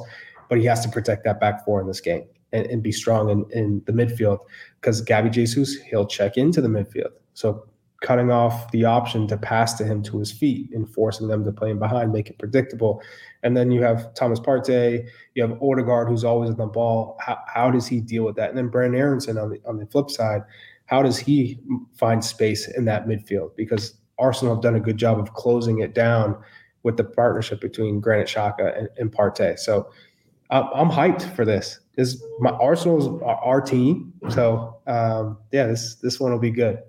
but he has to protect that back four in this game and, and be strong in, in the midfield because Gabby Jesus he'll check into the midfield. So cutting off the option to pass to him to his feet and forcing them to play him behind, make it predictable. And then you have Thomas Partey, you have Odegaard who's always on the ball. How, how does he deal with that? And then Brenden Aaronson on the on the flip side, how does he find space in that midfield? Because Arsenal have done a good job of closing it down with the partnership between Granit Xhaka and, and Partey. So I'm, I'm hyped for this. This my Arsenal's our, team. So um, yeah, this this one will be good.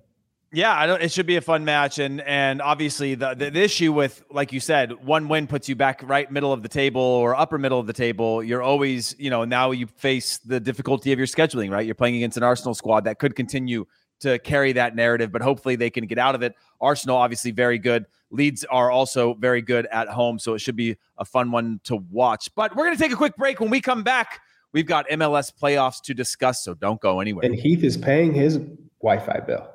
Yeah, I don't. It should be a fun match, and and obviously the, the the issue with, like you said, one win puts you back right middle of the table or upper middle of the table. You're always, you know, now you face the difficulty of your scheduling. Right, you're playing against an Arsenal squad that could continue to carry that narrative, but hopefully they can get out of it. Arsenal obviously very good. Leeds are also very good at home, so it should be a fun one to watch. But we're gonna take a quick break. When we come back, we've got MLS playoffs to discuss, so don't go anywhere. And Heath is paying his Wi-Fi bill.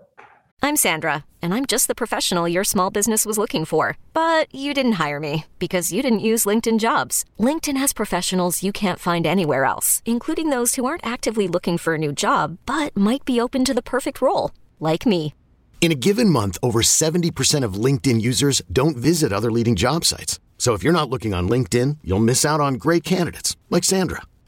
I'm Sandra, and I'm just the professional your small business was looking for. But you didn't hire me because you didn't use LinkedIn jobs. LinkedIn has professionals you can't find anywhere else, including those who aren't actively looking for a new job but might be open to the perfect role, like me. In a given month, over 70% of LinkedIn users don't visit other leading job sites. So if you're not looking on LinkedIn, you'll miss out on great candidates like Sandra.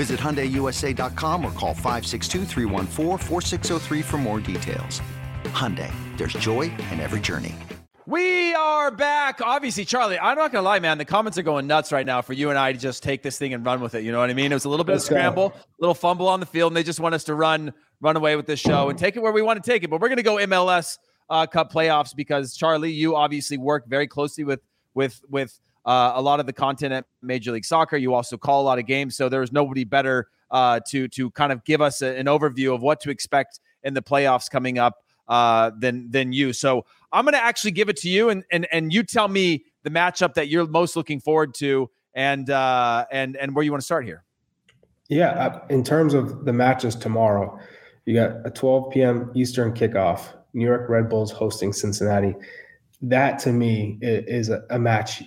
Visit HyundaiUSA.com or call 562 for more details. Hyundai, there's joy in every journey. We are back. Obviously, Charlie, I'm not going to lie, man. The comments are going nuts right now for you and I to just take this thing and run with it. You know what I mean? It was a little bit of scramble, a little fumble on the field, and they just want us to run run away with this show and take it where we want to take it. But we're going to go MLS uh, Cup playoffs because Charlie, you obviously work very closely with with with uh, a lot of the content at Major League Soccer. You also call a lot of games, so there's nobody better uh, to to kind of give us a, an overview of what to expect in the playoffs coming up uh, than than you. So I'm going to actually give it to you, and and and you tell me the matchup that you're most looking forward to, and uh, and and where you want to start here. Yeah, uh, in terms of the matches tomorrow, you got a 12 p.m. Eastern kickoff. New York Red Bulls hosting Cincinnati. That to me is a, a match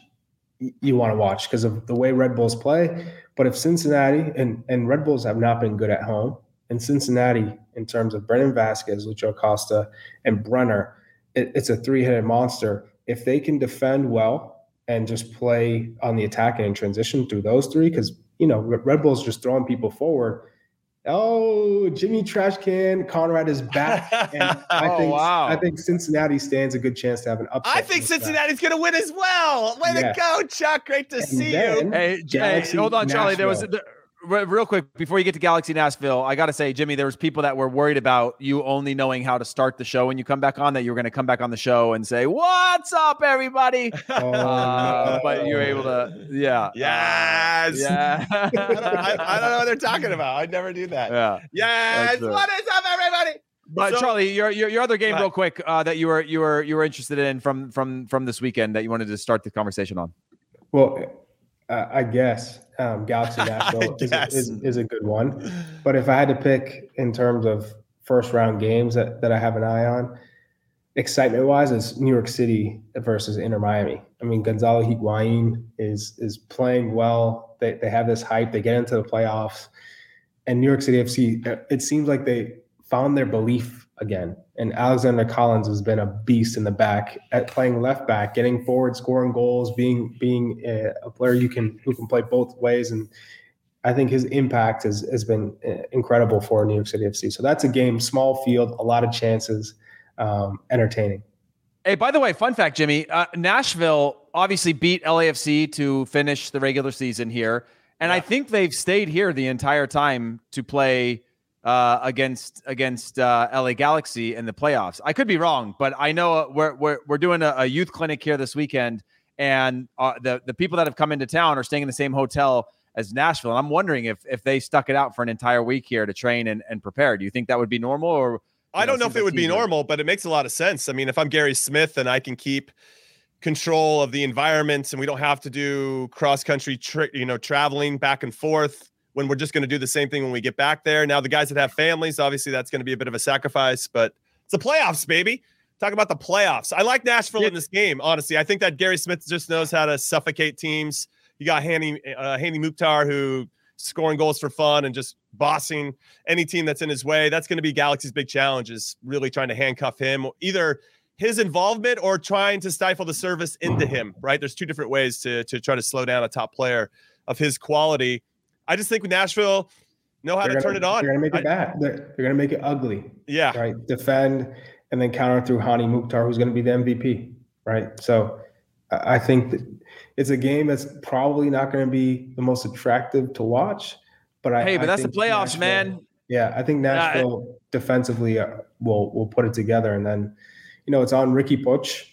you want to watch because of the way Red Bulls play. But if Cincinnati and, and Red Bulls have not been good at home, and Cincinnati, in terms of Brandon Vazquez, Lucho Acosta, and Brenner, it, it's a three headed monster. If they can defend well and just play on the attack and transition through those three, because, you know, Red Bulls just throwing people forward Oh, Jimmy Trashcan Conrad is back. And I oh, think wow. I think Cincinnati stands a good chance to have an upset. I think Cincinnati's going to win as well. Way Yeah. to go, Chuck. Great to And see then- you. Hey, J- Galaxy hold on, Charlie. There was Nashville. there, re- real quick before you get to Galaxy Nashville. I got to say, Jimmy, there was people that were worried about you only knowing how to start the show when you come back on. That you were going to come back on the show and say, "What's up, everybody?" Oh, Uh, no. but you were able to, yeah, Yes. yeah, I, don't, I, I don't know what they're talking about. I'd never do that. yeah. Yes. What is up, everybody? But So- Charlie, your, your your other game, Go real quick, uh, that you were you were you were interested in from from from this weekend that you wanted to start the conversation on. Well, uh, I guess um, Galaxy Nashville is, is, is a good one. But if I had to pick in terms of first round games that, that I have an eye on, excitement wise, is New York City versus Inter Miami. I mean, Gonzalo Higuain is is playing well. They, they have this hype. They get into the playoffs. And New York City FC, it seems like they found their belief again. And Alexander Callens has been a beast in the back at playing left back, getting forward, scoring goals, being being a, player you can who can play both ways. And I think his impact has has been uh, incredible for New York City FC. So that's a game, small field, a lot of chances, um, entertaining. Hey, by the way, fun fact, Jimmy, uh, Nashville obviously beat LAFC to finish the regular season here, and I think they've stayed here the entire time to play uh, against against uh, LA Galaxy in the playoffs. I could be wrong, but I know uh, we're we're, we're doing a, a youth clinic here this weekend, and uh, the the people that have come into town are staying in the same hotel as Nashville. And I'm wondering if if they stuck it out for an entire week here to train and, and prepare. Do you think that would be normal or? I don't know seems if it would be normal, but it makes a lot of sense. I mean, if I'm Gary Smith and I can keep control of the environments and we don't have to do cross country, tri- you know, traveling back and forth when we're just going to do the same thing when we get back there. Now, the guys that have families, obviously, that's going to be a bit of a sacrifice, but it's the playoffs, baby. Talk about the playoffs. I like Nashville in this game, honestly. I think that Gary Smith just knows how to suffocate teams. You got Hany, uh, Hany Mukhtar, who scoring goals for fun and just bossing any team that's in his way. That's going to be Galaxy's big challenge is really trying to handcuff him, either his involvement or trying to stifle the service into him, right? There's two different ways to, to try to slow down a top player of his quality. I just think Nashville know how They're to gonna, turn it on. They're going to make it I- bad. They're, they're going to make it ugly. yeah. right? Defend and then counter through Hany Mukhtar, who's going to be the MVP, right? So I I think that it's a game that's probably not going to be the most attractive to watch. But I Hey, but I that's the playoffs, Nashville- man. Yeah, I think Yeah, I- Nashville defensively uh, will will put it together, and then you know it's on Riqui Puig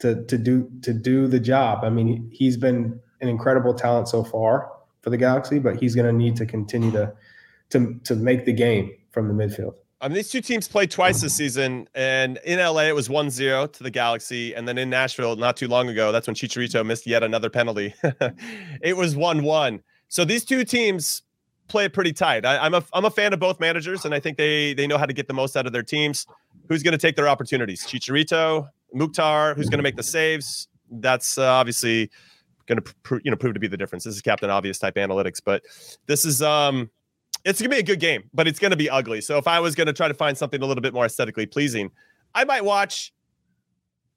to to do to do the job. I mean, he's been an incredible talent so far for the Galaxy, but he's going to need to continue to to to make the game from the midfield. I mean, these two teams played twice this season, and in LA it was 1-0 to the Galaxy, and then in Nashville not too long ago, that's when Chicharito missed yet another penalty. it was 1-1. So these two teams play pretty tight. I, am a I'm a fan of both managers, and I think they they know how to get the most out of their teams. Who's going to take their opportunities? Chicharito, Mukhtar, who's going to make the saves? That's uh, obviously going to pr- you know prove to be the difference. This is Captain Obvious type analytics, but this is um it's going to be a good game, but it's going to be ugly. So if I was going to try to find something a little bit more aesthetically pleasing, I might watch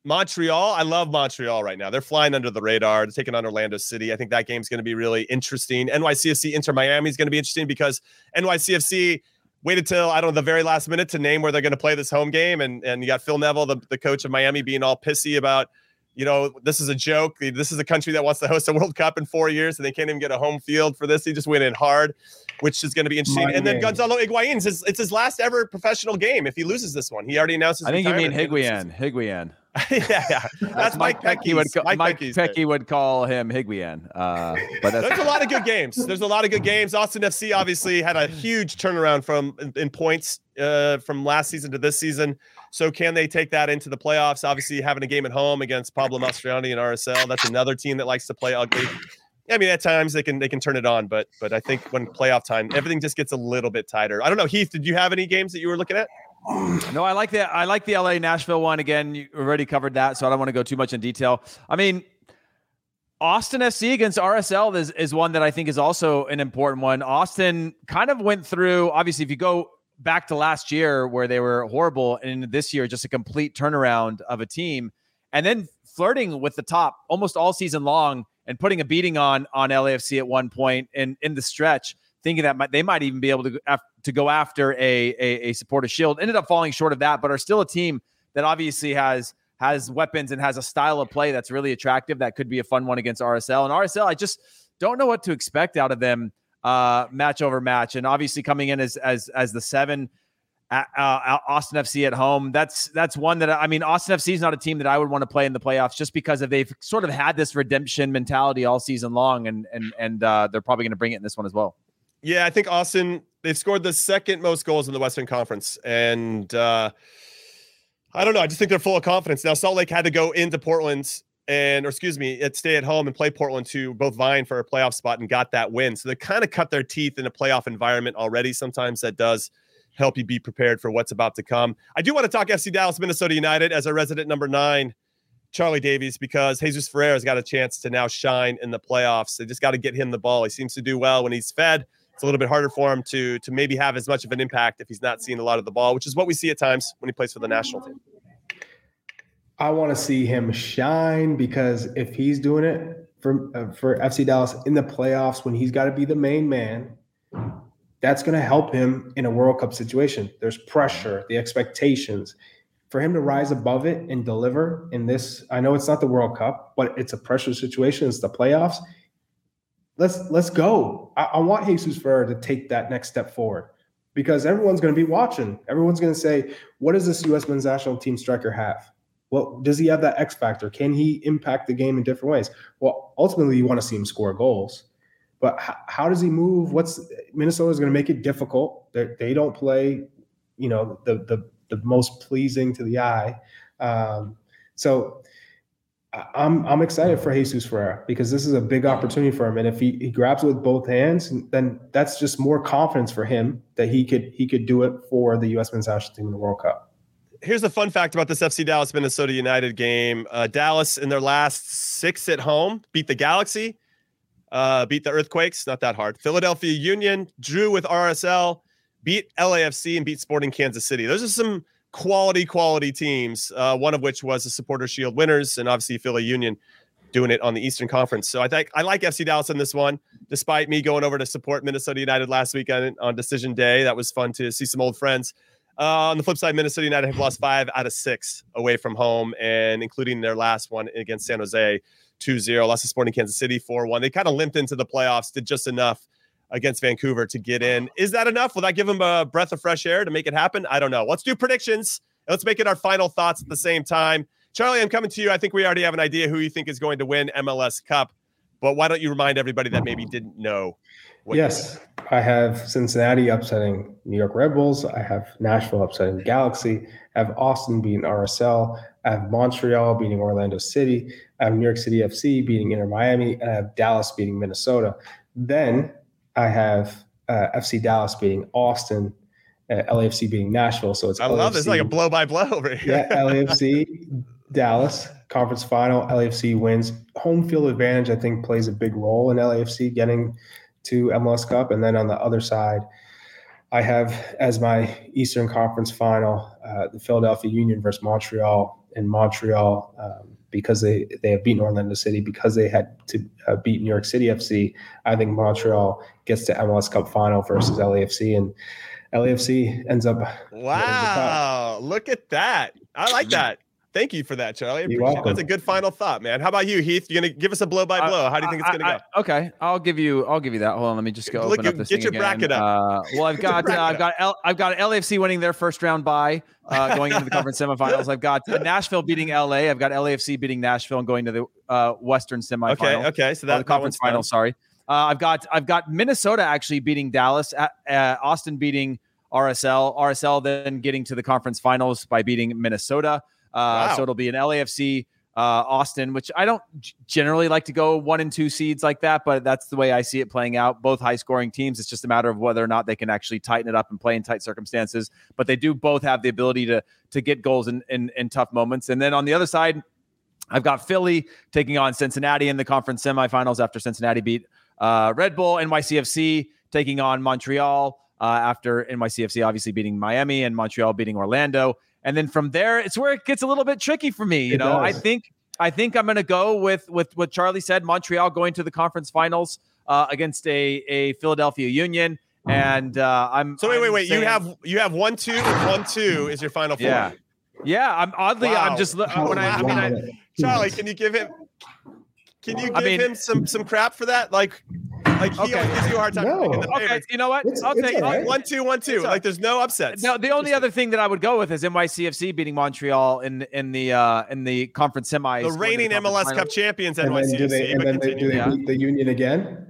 Montreal. I love Montreal right now. They're flying under the radar. They're taking on Orlando City. I think that game's going to be really interesting. NYCFC Inter Miami is going to be interesting because NYCFC waited till I don't know the very last minute to name where they're going to play this home game, and and you got Phil Neville, the, the coach of Miami, being all pissy about you know, this is a joke. This is a country that wants to host a World Cup in four years, and they can't even get a home field for this. He just went in hard, which is going to be interesting. My and then Gonzalo Higuain, his, it's his last ever professional game. If he loses this one, he already announced. I think you mean Higuain. Higuain. yeah, yeah. That's, Mike, Mike Pecky would call, Mike, Mike Pecky would call him Higuain. Uh, but there's a lot of good games. There's a lot of good games. Austin FC obviously had a huge turnaround from in, in points uh, from last season to this season. So can they take that into the playoffs? Obviously, having a game at home against Pablo Mastroeni and RSL, that's another team that likes to play ugly. I mean, at times they can they can turn it on, but but I think when playoff time, everything just gets a little bit tighter. I don't know, Heath. Did you have any games that you were looking at? No, I like the I like the LA Nashville one. Again, you already covered that, so I don't want to go too much in detail. I mean, Austin FC against RSL is, is one that I think is also an important one. Austin kind of went through, obviously, if you go back to last year where they were horrible, and this year just a complete turnaround of a team, and then flirting with the top almost all season long and putting a beating on on LAFC at one point and in the stretch, thinking that might, they might even be able to to go after a, a a supporter shield. Ended up falling short of that, but are still a team that obviously has has weapons and has a style of play that's really attractive. That could be a fun one against RSL. And RSL, I just don't know what to expect out of them uh, match over match. And obviously coming in as as as the seven. At, uh, Austin FC at home. That's that's one that I mean. Austin FC is not a team that I would want to play in the playoffs just because of they've sort of had this redemption mentality all season long, and and and uh, they're probably going to bring it in this one as well. Yeah, I think Austin they've scored the second most goals in the Western Conference, and uh, I don't know. I just think they're full of confidence now. Salt Lake had to go into Portland and or excuse me, it stay at home and play Portland to both vying for a playoff spot and got that win. So they kind of cut their teeth in a playoff environment already. Sometimes that does help you be prepared for what's about to come. I do want to talk FC Dallas, Minnesota United as a resident number nine, Charlie Davies, because Jesus Ferreira's got a chance to now shine in the playoffs. They just got to get him the ball. He seems to do well when he's fed. It's a little bit harder for him to to maybe have as much of an impact if he's not seeing a lot of the ball, which is what we see at times when he plays for the national team. I want to see him shine because if he's doing it for uh, for FC Dallas in the playoffs when he's got to be the main man, that's going to help him in a World Cup situation. There's pressure, the expectations. For him to rise above it and deliver in this, I know it's not the World Cup, but it's a pressure situation. It's the playoffs. Let's let's go. I, I want Jesus Ferreira to take that next step forward because everyone's going to be watching. Everyone's going to say, "What does this U.S. men's national team striker have?" Well, does he have that X factor? Can he impact the game in different ways? Well, ultimately, you want to see him score goals, but how, how does he move? What's Minnesota is going to make it difficult? They're, they do not play, you know, the the the most pleasing to the eye. Um, so I'm I'm excited for Jesus Ferreira because this is a big opportunity for him, and if he, he grabs it with both hands, then that's just more confidence for him that he could he could do it for the U.S. men's national team in the World Cup here's the fun fact about this FC Dallas Minnesota United game. Uh, Dallas in their last six at home beat the Galaxy, uh, beat the Earthquakes, not that hard. Philadelphia Union drew with RSL, beat LAFC, and beat Sporting Kansas City. Those are some quality, quality teams. Uh, one of which was the Supporter Shield winners, and obviously Philly Union doing it on the Eastern Conference. So I think I like FC Dallas in this one, despite me going over to support Minnesota United last weekend on decision day. That was fun to see some old friends. Uh, on the flip side, Minnesota United have lost five out of six away from home, and including their last one against San Jose 2 0. Lost to Sporting Kansas City 4 1. They kind of limped into the playoffs, did just enough against Vancouver to get in. Is that enough? Will that give them a breath of fresh air to make it happen? I don't know. Let's do predictions. Let's make it our final thoughts at the same time. Charlie, I'm coming to you. I think we already have an idea who you think is going to win MLS Cup, but why don't you remind everybody that maybe didn't know? What- Yes, I have Cincinnati upsetting New York Red Bulls. I have Nashville upsetting Galaxy. I have Austin beating RSL. I have Montreal beating Orlando City. I have New York City FC beating Inter Miami, and I have Dallas beating Minnesota. Then I have uh, FC Dallas beating Austin, uh, LAFC beating Nashville. So it's I love this, LAFC like a blow by blow over here. yeah, LAFC, Dallas, conference final. LAFC wins. Home field advantage, I think, plays a big role in LAFC getting to MLS Cup. And then on the other side, I have as my Eastern Conference final uh, the Philadelphia Union versus Montreal. In Montreal, um, because they they have beaten Orlando City, because they had to uh, beat New York City FC. I think Montreal gets to MLS Cup final versus LAFC, and LAFC ends up Wow, look at that. I like that. Thank you for that, Charlie. You're welcome. That's a good final thought, man. How about you, Heath? You're gonna give us a blow by blow. How do you think it's gonna I- go? Okay, I'll give you. I'll give you that. Hold on, let me just go Look, open up you- this get thing your again. bracket up. Uh, well, I've got. Uh, I've got. L, I've got LAFC winning their first round bye, uh, going into the conference semifinals. I've got Nashville beating LA. I've got LAFC beating Nashville and going to the uh, Western semifinal. Okay, okay. So Or that the conference that final. done. Sorry. Uh, I've got. I've got Minnesota actually beating Dallas. Uh, uh, Austin beating RSL. RSL then getting to the conference finals by beating Minnesota. Uh, Wow. So it'll be an LAFC uh, Austin, which I don't generally like to go one and two seeds like that, but that's the way I see it playing out. Both high scoring teams. It's just a matter of whether or not they can actually tighten it up and play in tight circumstances. But they do both have the ability to to get goals in in, in tough moments. And then on the other side, I've got Philly taking on Cincinnati in the conference semifinals after Cincinnati beat uh, Red Bull. NYCFC taking on Montreal uh, after NYCFC obviously beating Miami and Montreal beating Orlando. And then from there, it's where it gets a little bit tricky for me. You It know, I think I think I'm going to go with with what Charlie said. Montreal going to the conference finals uh, against a a Philadelphia Union, and uh, I'm So wait, wait, I'm wait. You saying- have you have one two one two is your final four. yeah. Yeah, I'm oddly. Wow. I'm just when I. I mean, I, Charlie, can you give him? Can you give I mean- him some some crap for that? Like, like he Okay. always gives you a hard time. No. the okay, favorites. you know what? It's- I'll it's take. right. One two one two. It's Like there's no upsets. No, the only other thing that I would go with is NYCFC beating Montreal in in the uh in the conference semis. the reigning conference MLS final. Cup champions And then do they, NYCFC. and then they, do they Yeah. beat the Union again?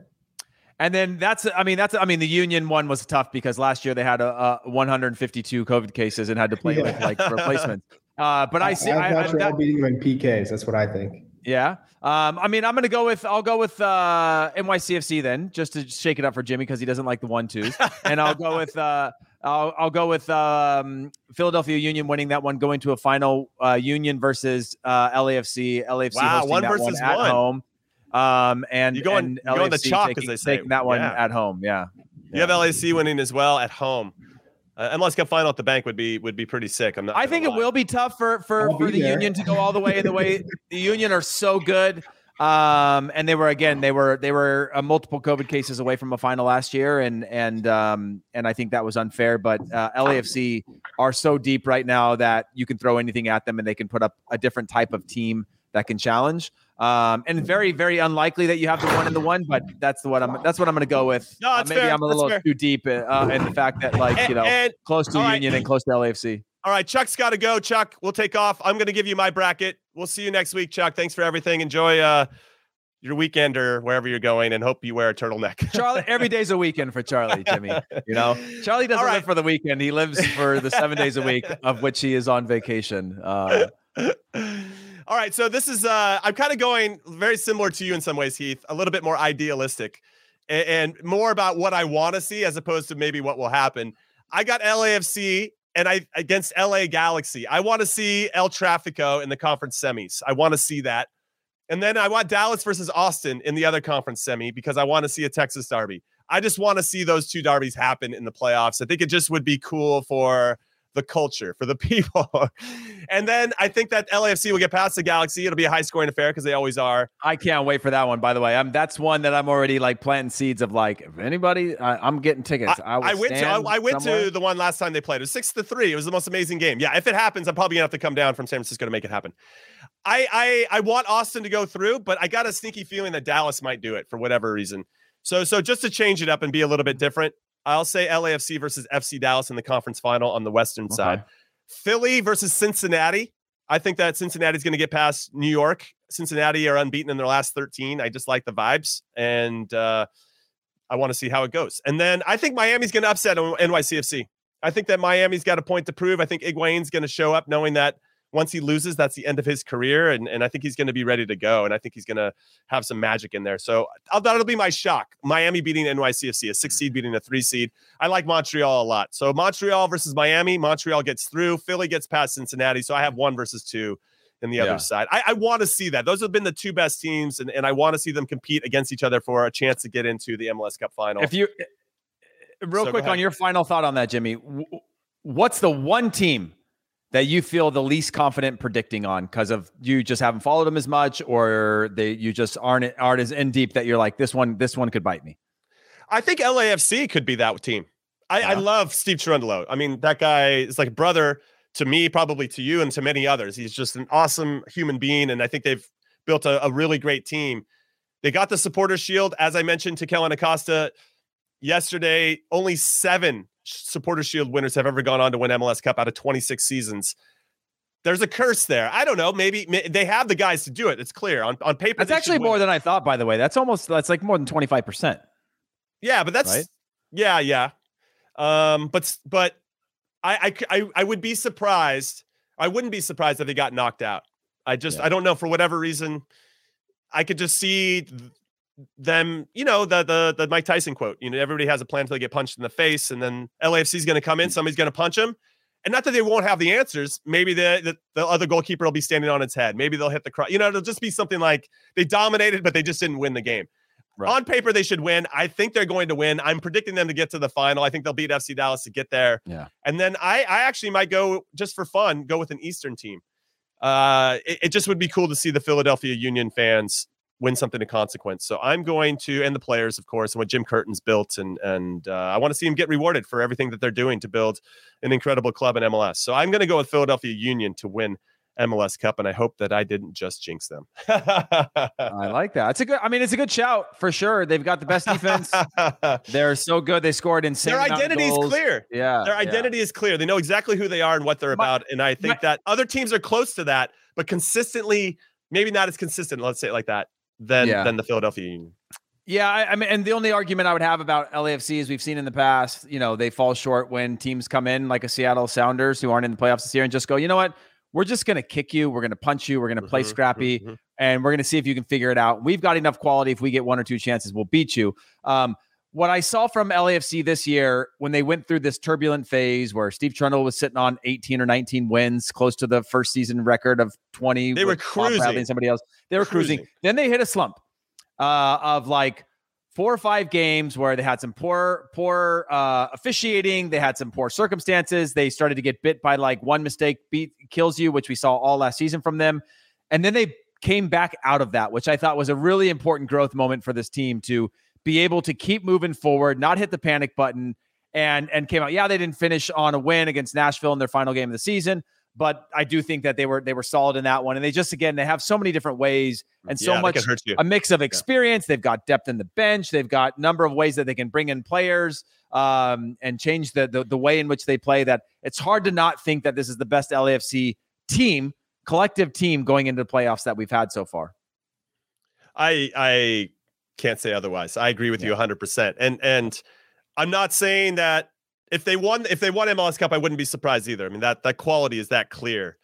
And then that's I mean that's I mean the Union one was tough because last year they had a, a 152 COVID cases and had to play with like replacements. Uh, but I see I, I, have I, Montreal that- beating them in PKs. That's what I think. Yeah. Um, I mean I'm gonna go with I'll go with uh NYCFC then just to shake it up for Jimmy because he doesn't like the one twos, and I'll go with uh I'll I'll go with um Philadelphia Union winning that one, going to a final uh, Union versus uh, LAFC. LAFC Wow, hosting one that versus at one. home. Um, and You going- and you going the LAFC chalk, as they say. taking that one Yeah. at home. Yeah, You have LAC winning as well at home. Uh, MLS Cup final at the bank would be would be pretty sick. I'm not. I gonna think it will be tough for for, I'll for the there. Union to go all the way. And the way the Union are so good, um, and they were again they were they were uh, multiple COVID cases away from a final last year, and and um, and I think that was unfair. But uh, LAFC are so deep right now that you can throw anything at them, and they can put up a different type of team that can challenge. Um, and very very unlikely that you have the one and the one, but that's the what I'm that's what I'm going to go with. No, Uh, maybe fair. I'm a little too deep uh, in the fact that like And- you know and- close to all right. Union and close to LAFC. All right, Chuck's got to go. Chuck, we'll take off. I'm going to give you my bracket. We'll see you next week, Chuck. Thanks for everything. Enjoy uh, your weekend or wherever you're going, and hope you wear a turtleneck. Charlie, every day's a weekend for Charlie, Jimmy. You know, Charlie doesn't right. live for the weekend. He lives for the seven days a week of which he is on vacation. Uh, All right, so this is uh I'm kind of going very similar to you in some ways, Heath, a little bit more idealistic a- and, more about what I want to see as opposed to maybe what will happen. I got LAFC and I against LA Galaxy. I want to see El Trafico in the conference semis. I want to see that. And then I want Dallas versus Austin in the other conference semi because I want to see a Texas derby. I just want to see those two derbies happen in the playoffs. I think it just would be cool for the culture, for the people. and then I think that LAFC will get past the Galaxy. It'll be a high scoring affair because they always are. I can't wait for that one. By the way, I'm that's one that I'm already like planting seeds of. Like, if anybody, I, I'm getting tickets. I, will I went to I, I went somewhere. to the one last time they played. It was six to three. It was the most amazing game. Yeah, if it happens, I'm probably gonna have to come down from San Francisco to make it happen. I I I want Austin to go through, but I got a sneaky feeling that Dallas might do it for whatever reason. So so just to change it up and be a little bit different, I'll say LAFC versus FC Dallas in the conference final on the western side. Philly versus Cincinnati I think that Cincinnati's going to get past New York. Cincinnati are unbeaten in their last 13. I just like the vibes, and uh, I want to see how it goes. And then I think Miami's going to upset NYCFC. I think that Miami's got a point to prove. I think Higuain's going to show up knowing that once he loses, that's the end of his career. And, and I think he's going to be ready to go. And I think he's going to have some magic in there. So I'll, that'll be my shock. Miami beating NYCFC, a six seed beating a three seed. I like Montreal a lot. So Montreal versus Miami. Montreal gets through. Philly gets past Cincinnati. So I have one versus two in the yeah. other side. I, I want to see that. Those have been the two best teams, and, and I want to see them compete against each other for a chance to get into the MLS Cup final. If you, eh, eh, real so quick on your final thought on that, Jimmy, what's the one team that you feel the least confident predicting on because of you just haven't followed them as much or they you just aren't aren't as in deep that you're like this one this one could bite me. I think lafc could be that team. I, yeah. I love steve cherundolo. I mean that guy is like a brother to me probably to you and to many others. He's just an awesome human being and i think they've built a, a really great team. They got the supporter shield as i mentioned to kellyn acosta yesterday only seven supporter shield winners have ever gone on to win MLS Cup out of 26 seasons. There's a curse there. I don't know. Maybe, they have the guys to do it. It's clear on, on paper. That's actually more than I thought, by the way. That's almost, that's like more than 25%. Yeah, but that's, right? yeah, yeah. Um, but, but I, I, I, I would be surprised. I wouldn't be surprised if they got knocked out. I just, yeah. I don't know for whatever reason. I could just see them, you know, the the the Mike Tyson quote. You know, everybody has a plan until they get punched in the face, and then LAFC is going to come in, mm. somebody's going to punch them. And not that they won't have the answers. Maybe the, the, the other goalkeeper will be standing on its head. Maybe they'll hit the cross. You know, it'll just be something like they dominated, but they just didn't win the game. Right. On paper, they should win. I think they're going to win. I'm predicting them to get to the final. I think they'll beat FC Dallas to get there. Yeah. And then I, I actually might go just for fun, go with an Eastern team. Uh, it, it just would be cool to see the Philadelphia Union fans win something of consequence. So I'm going to, and the players, of course, and what Jim Curtin's built, and and uh, I want to see him get rewarded for everything that they're doing to build an incredible club in MLS. So I'm going to go with Philadelphia Union to win MLS Cup, and I hope that I didn't just jinx them. I like that. It's a good. I mean, it's a good shout for sure. They've got the best defense. they're so good. They scored insane. Their identity is clear. Yeah, their identity yeah. is clear. They know exactly who they are and what they're my, about, and I think my, that other teams are close to that, but consistently, maybe not as consistent. Let's say it like that than yeah. than the Philadelphia Union. Yeah, I, I, mean, and the only argument I would have about LAFC is we've seen in the past, you know, they fall short when teams come in like a Seattle Sounders who aren't in the playoffs this year and just go, you know what, we're just going to kick you, we're going to punch you, we're going to play mm-hmm, scrappy, mm-hmm. and we're going to see if you can figure it out. We've got enough quality. If we get one or two chances, we'll beat you. Um, what I saw from LAFC this year when they went through this turbulent phase where Steve Cherundolo was sitting on 18 or 19 wins, close to the first season record of 20. They were cruising. somebody else. They were cruising. cruising. Then they hit a slump uh, of like four or five games where they had some poor poor uh, officiating they had some poor circumstances they started to get bit by like one mistake beat kills you which we saw all last season from them and then they came back out of that which i thought was a really important growth moment for this team to be able to keep moving forward not hit the panic button and and came out yeah they didn't finish on a win against nashville in their final game of the season but I do think that they were they were solid in that one. And they just again they have so many different ways and so yeah, much a mix of experience. Yeah. They've got depth in the bench. They've got number of ways that they can bring in players um, and change the, the the way in which they play. That it's hard to not think that this is the best LAFC team, collective team going into the playoffs that we've had so far. I I can't say otherwise. I agree with yeah. you 100. percent And and I'm not saying that if they won if they won MLS Cup, I wouldn't be surprised either. I mean that that quality is that clear.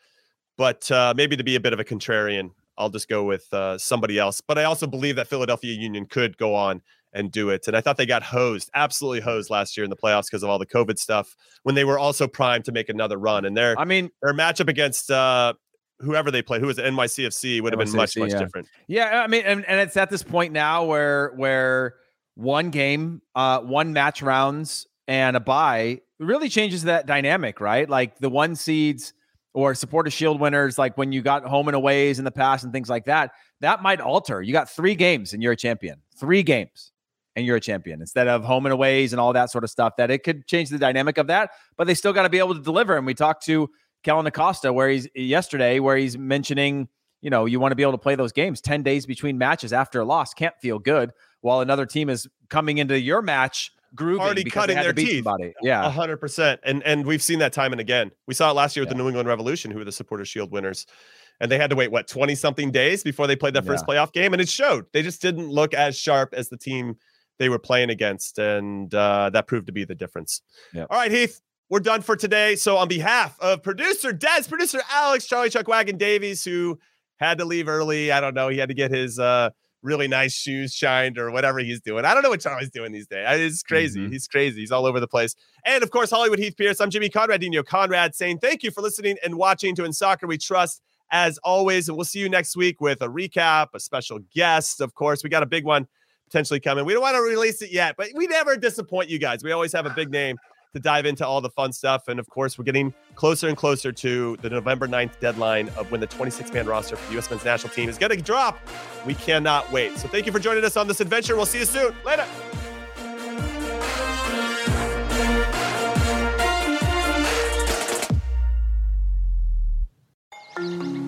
But uh, maybe to be a bit of a contrarian, I'll just go with uh, somebody else. But I also believe that Philadelphia Union could go on and do it. And I thought they got hosed, absolutely hosed last year in the playoffs because of all the COVID stuff when they were also primed to make another run. And their I mean their matchup against uh, whoever they play, who was it, NYCFC, would have been much, much yeah. different. Yeah, I mean, and, and it's at this point now where where one game, uh, one match rounds and a bye really changes that dynamic, right? Like the one seeds or supporter shield winners, like when you got home and aways in the past and things like that, that might alter. You got three games and you're a champion. Three games and you're a champion instead of home and aways and all that sort of stuff. That it could change the dynamic of that, but they still got to be able to deliver. And we talked to Kellyn Acosta where he's yesterday, where he's mentioning, you know, you want to be able to play those games 10 days between matches after a loss can't feel good while another team is coming into your match grooving already cutting their teeth. somebody. Yeah. A hundred percent. And and we've seen that time and again. We saw it last year with Yeah. the New England Revolution, who were the Supporter Shield winners. And they had to wait, what, 20 something days before they played that first playoff game. And it showed. They just didn't look as sharp as the team they were playing against. And uh, that proved to be the difference. Yep. All right, Heath, we're done for today. So on behalf of producer Des, producer Alex, Charlie Chuck Wagon Davies, who had to leave early. I don't know. He had to get his uh really nice shoes shined or whatever he's doing. I don't know what Charlie's doing these days. It's crazy. Mhm. He's crazy. He's all over the place. And of course, Hollywood Heath Pearce. I'm Jimmy Conradino Conrad, saying thank you for listening and watching to In Soccer We Trust as always. And we'll see you next week with a recap, a special guest. Of course, we got a big one potentially coming. We don't want to release it yet, but we never disappoint you guys. We always have a big name to dive into all the fun stuff. And of course, we're getting closer and closer to the November 9th deadline of when the 26 man roster for the U.S. men's national team is going to drop. We cannot wait. So thank you for joining us on this adventure. We'll see you soon. Later.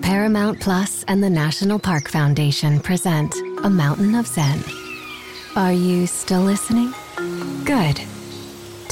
Paramount Plus and the National Park Foundation present A Mountain of Zen. Are you still listening? Good.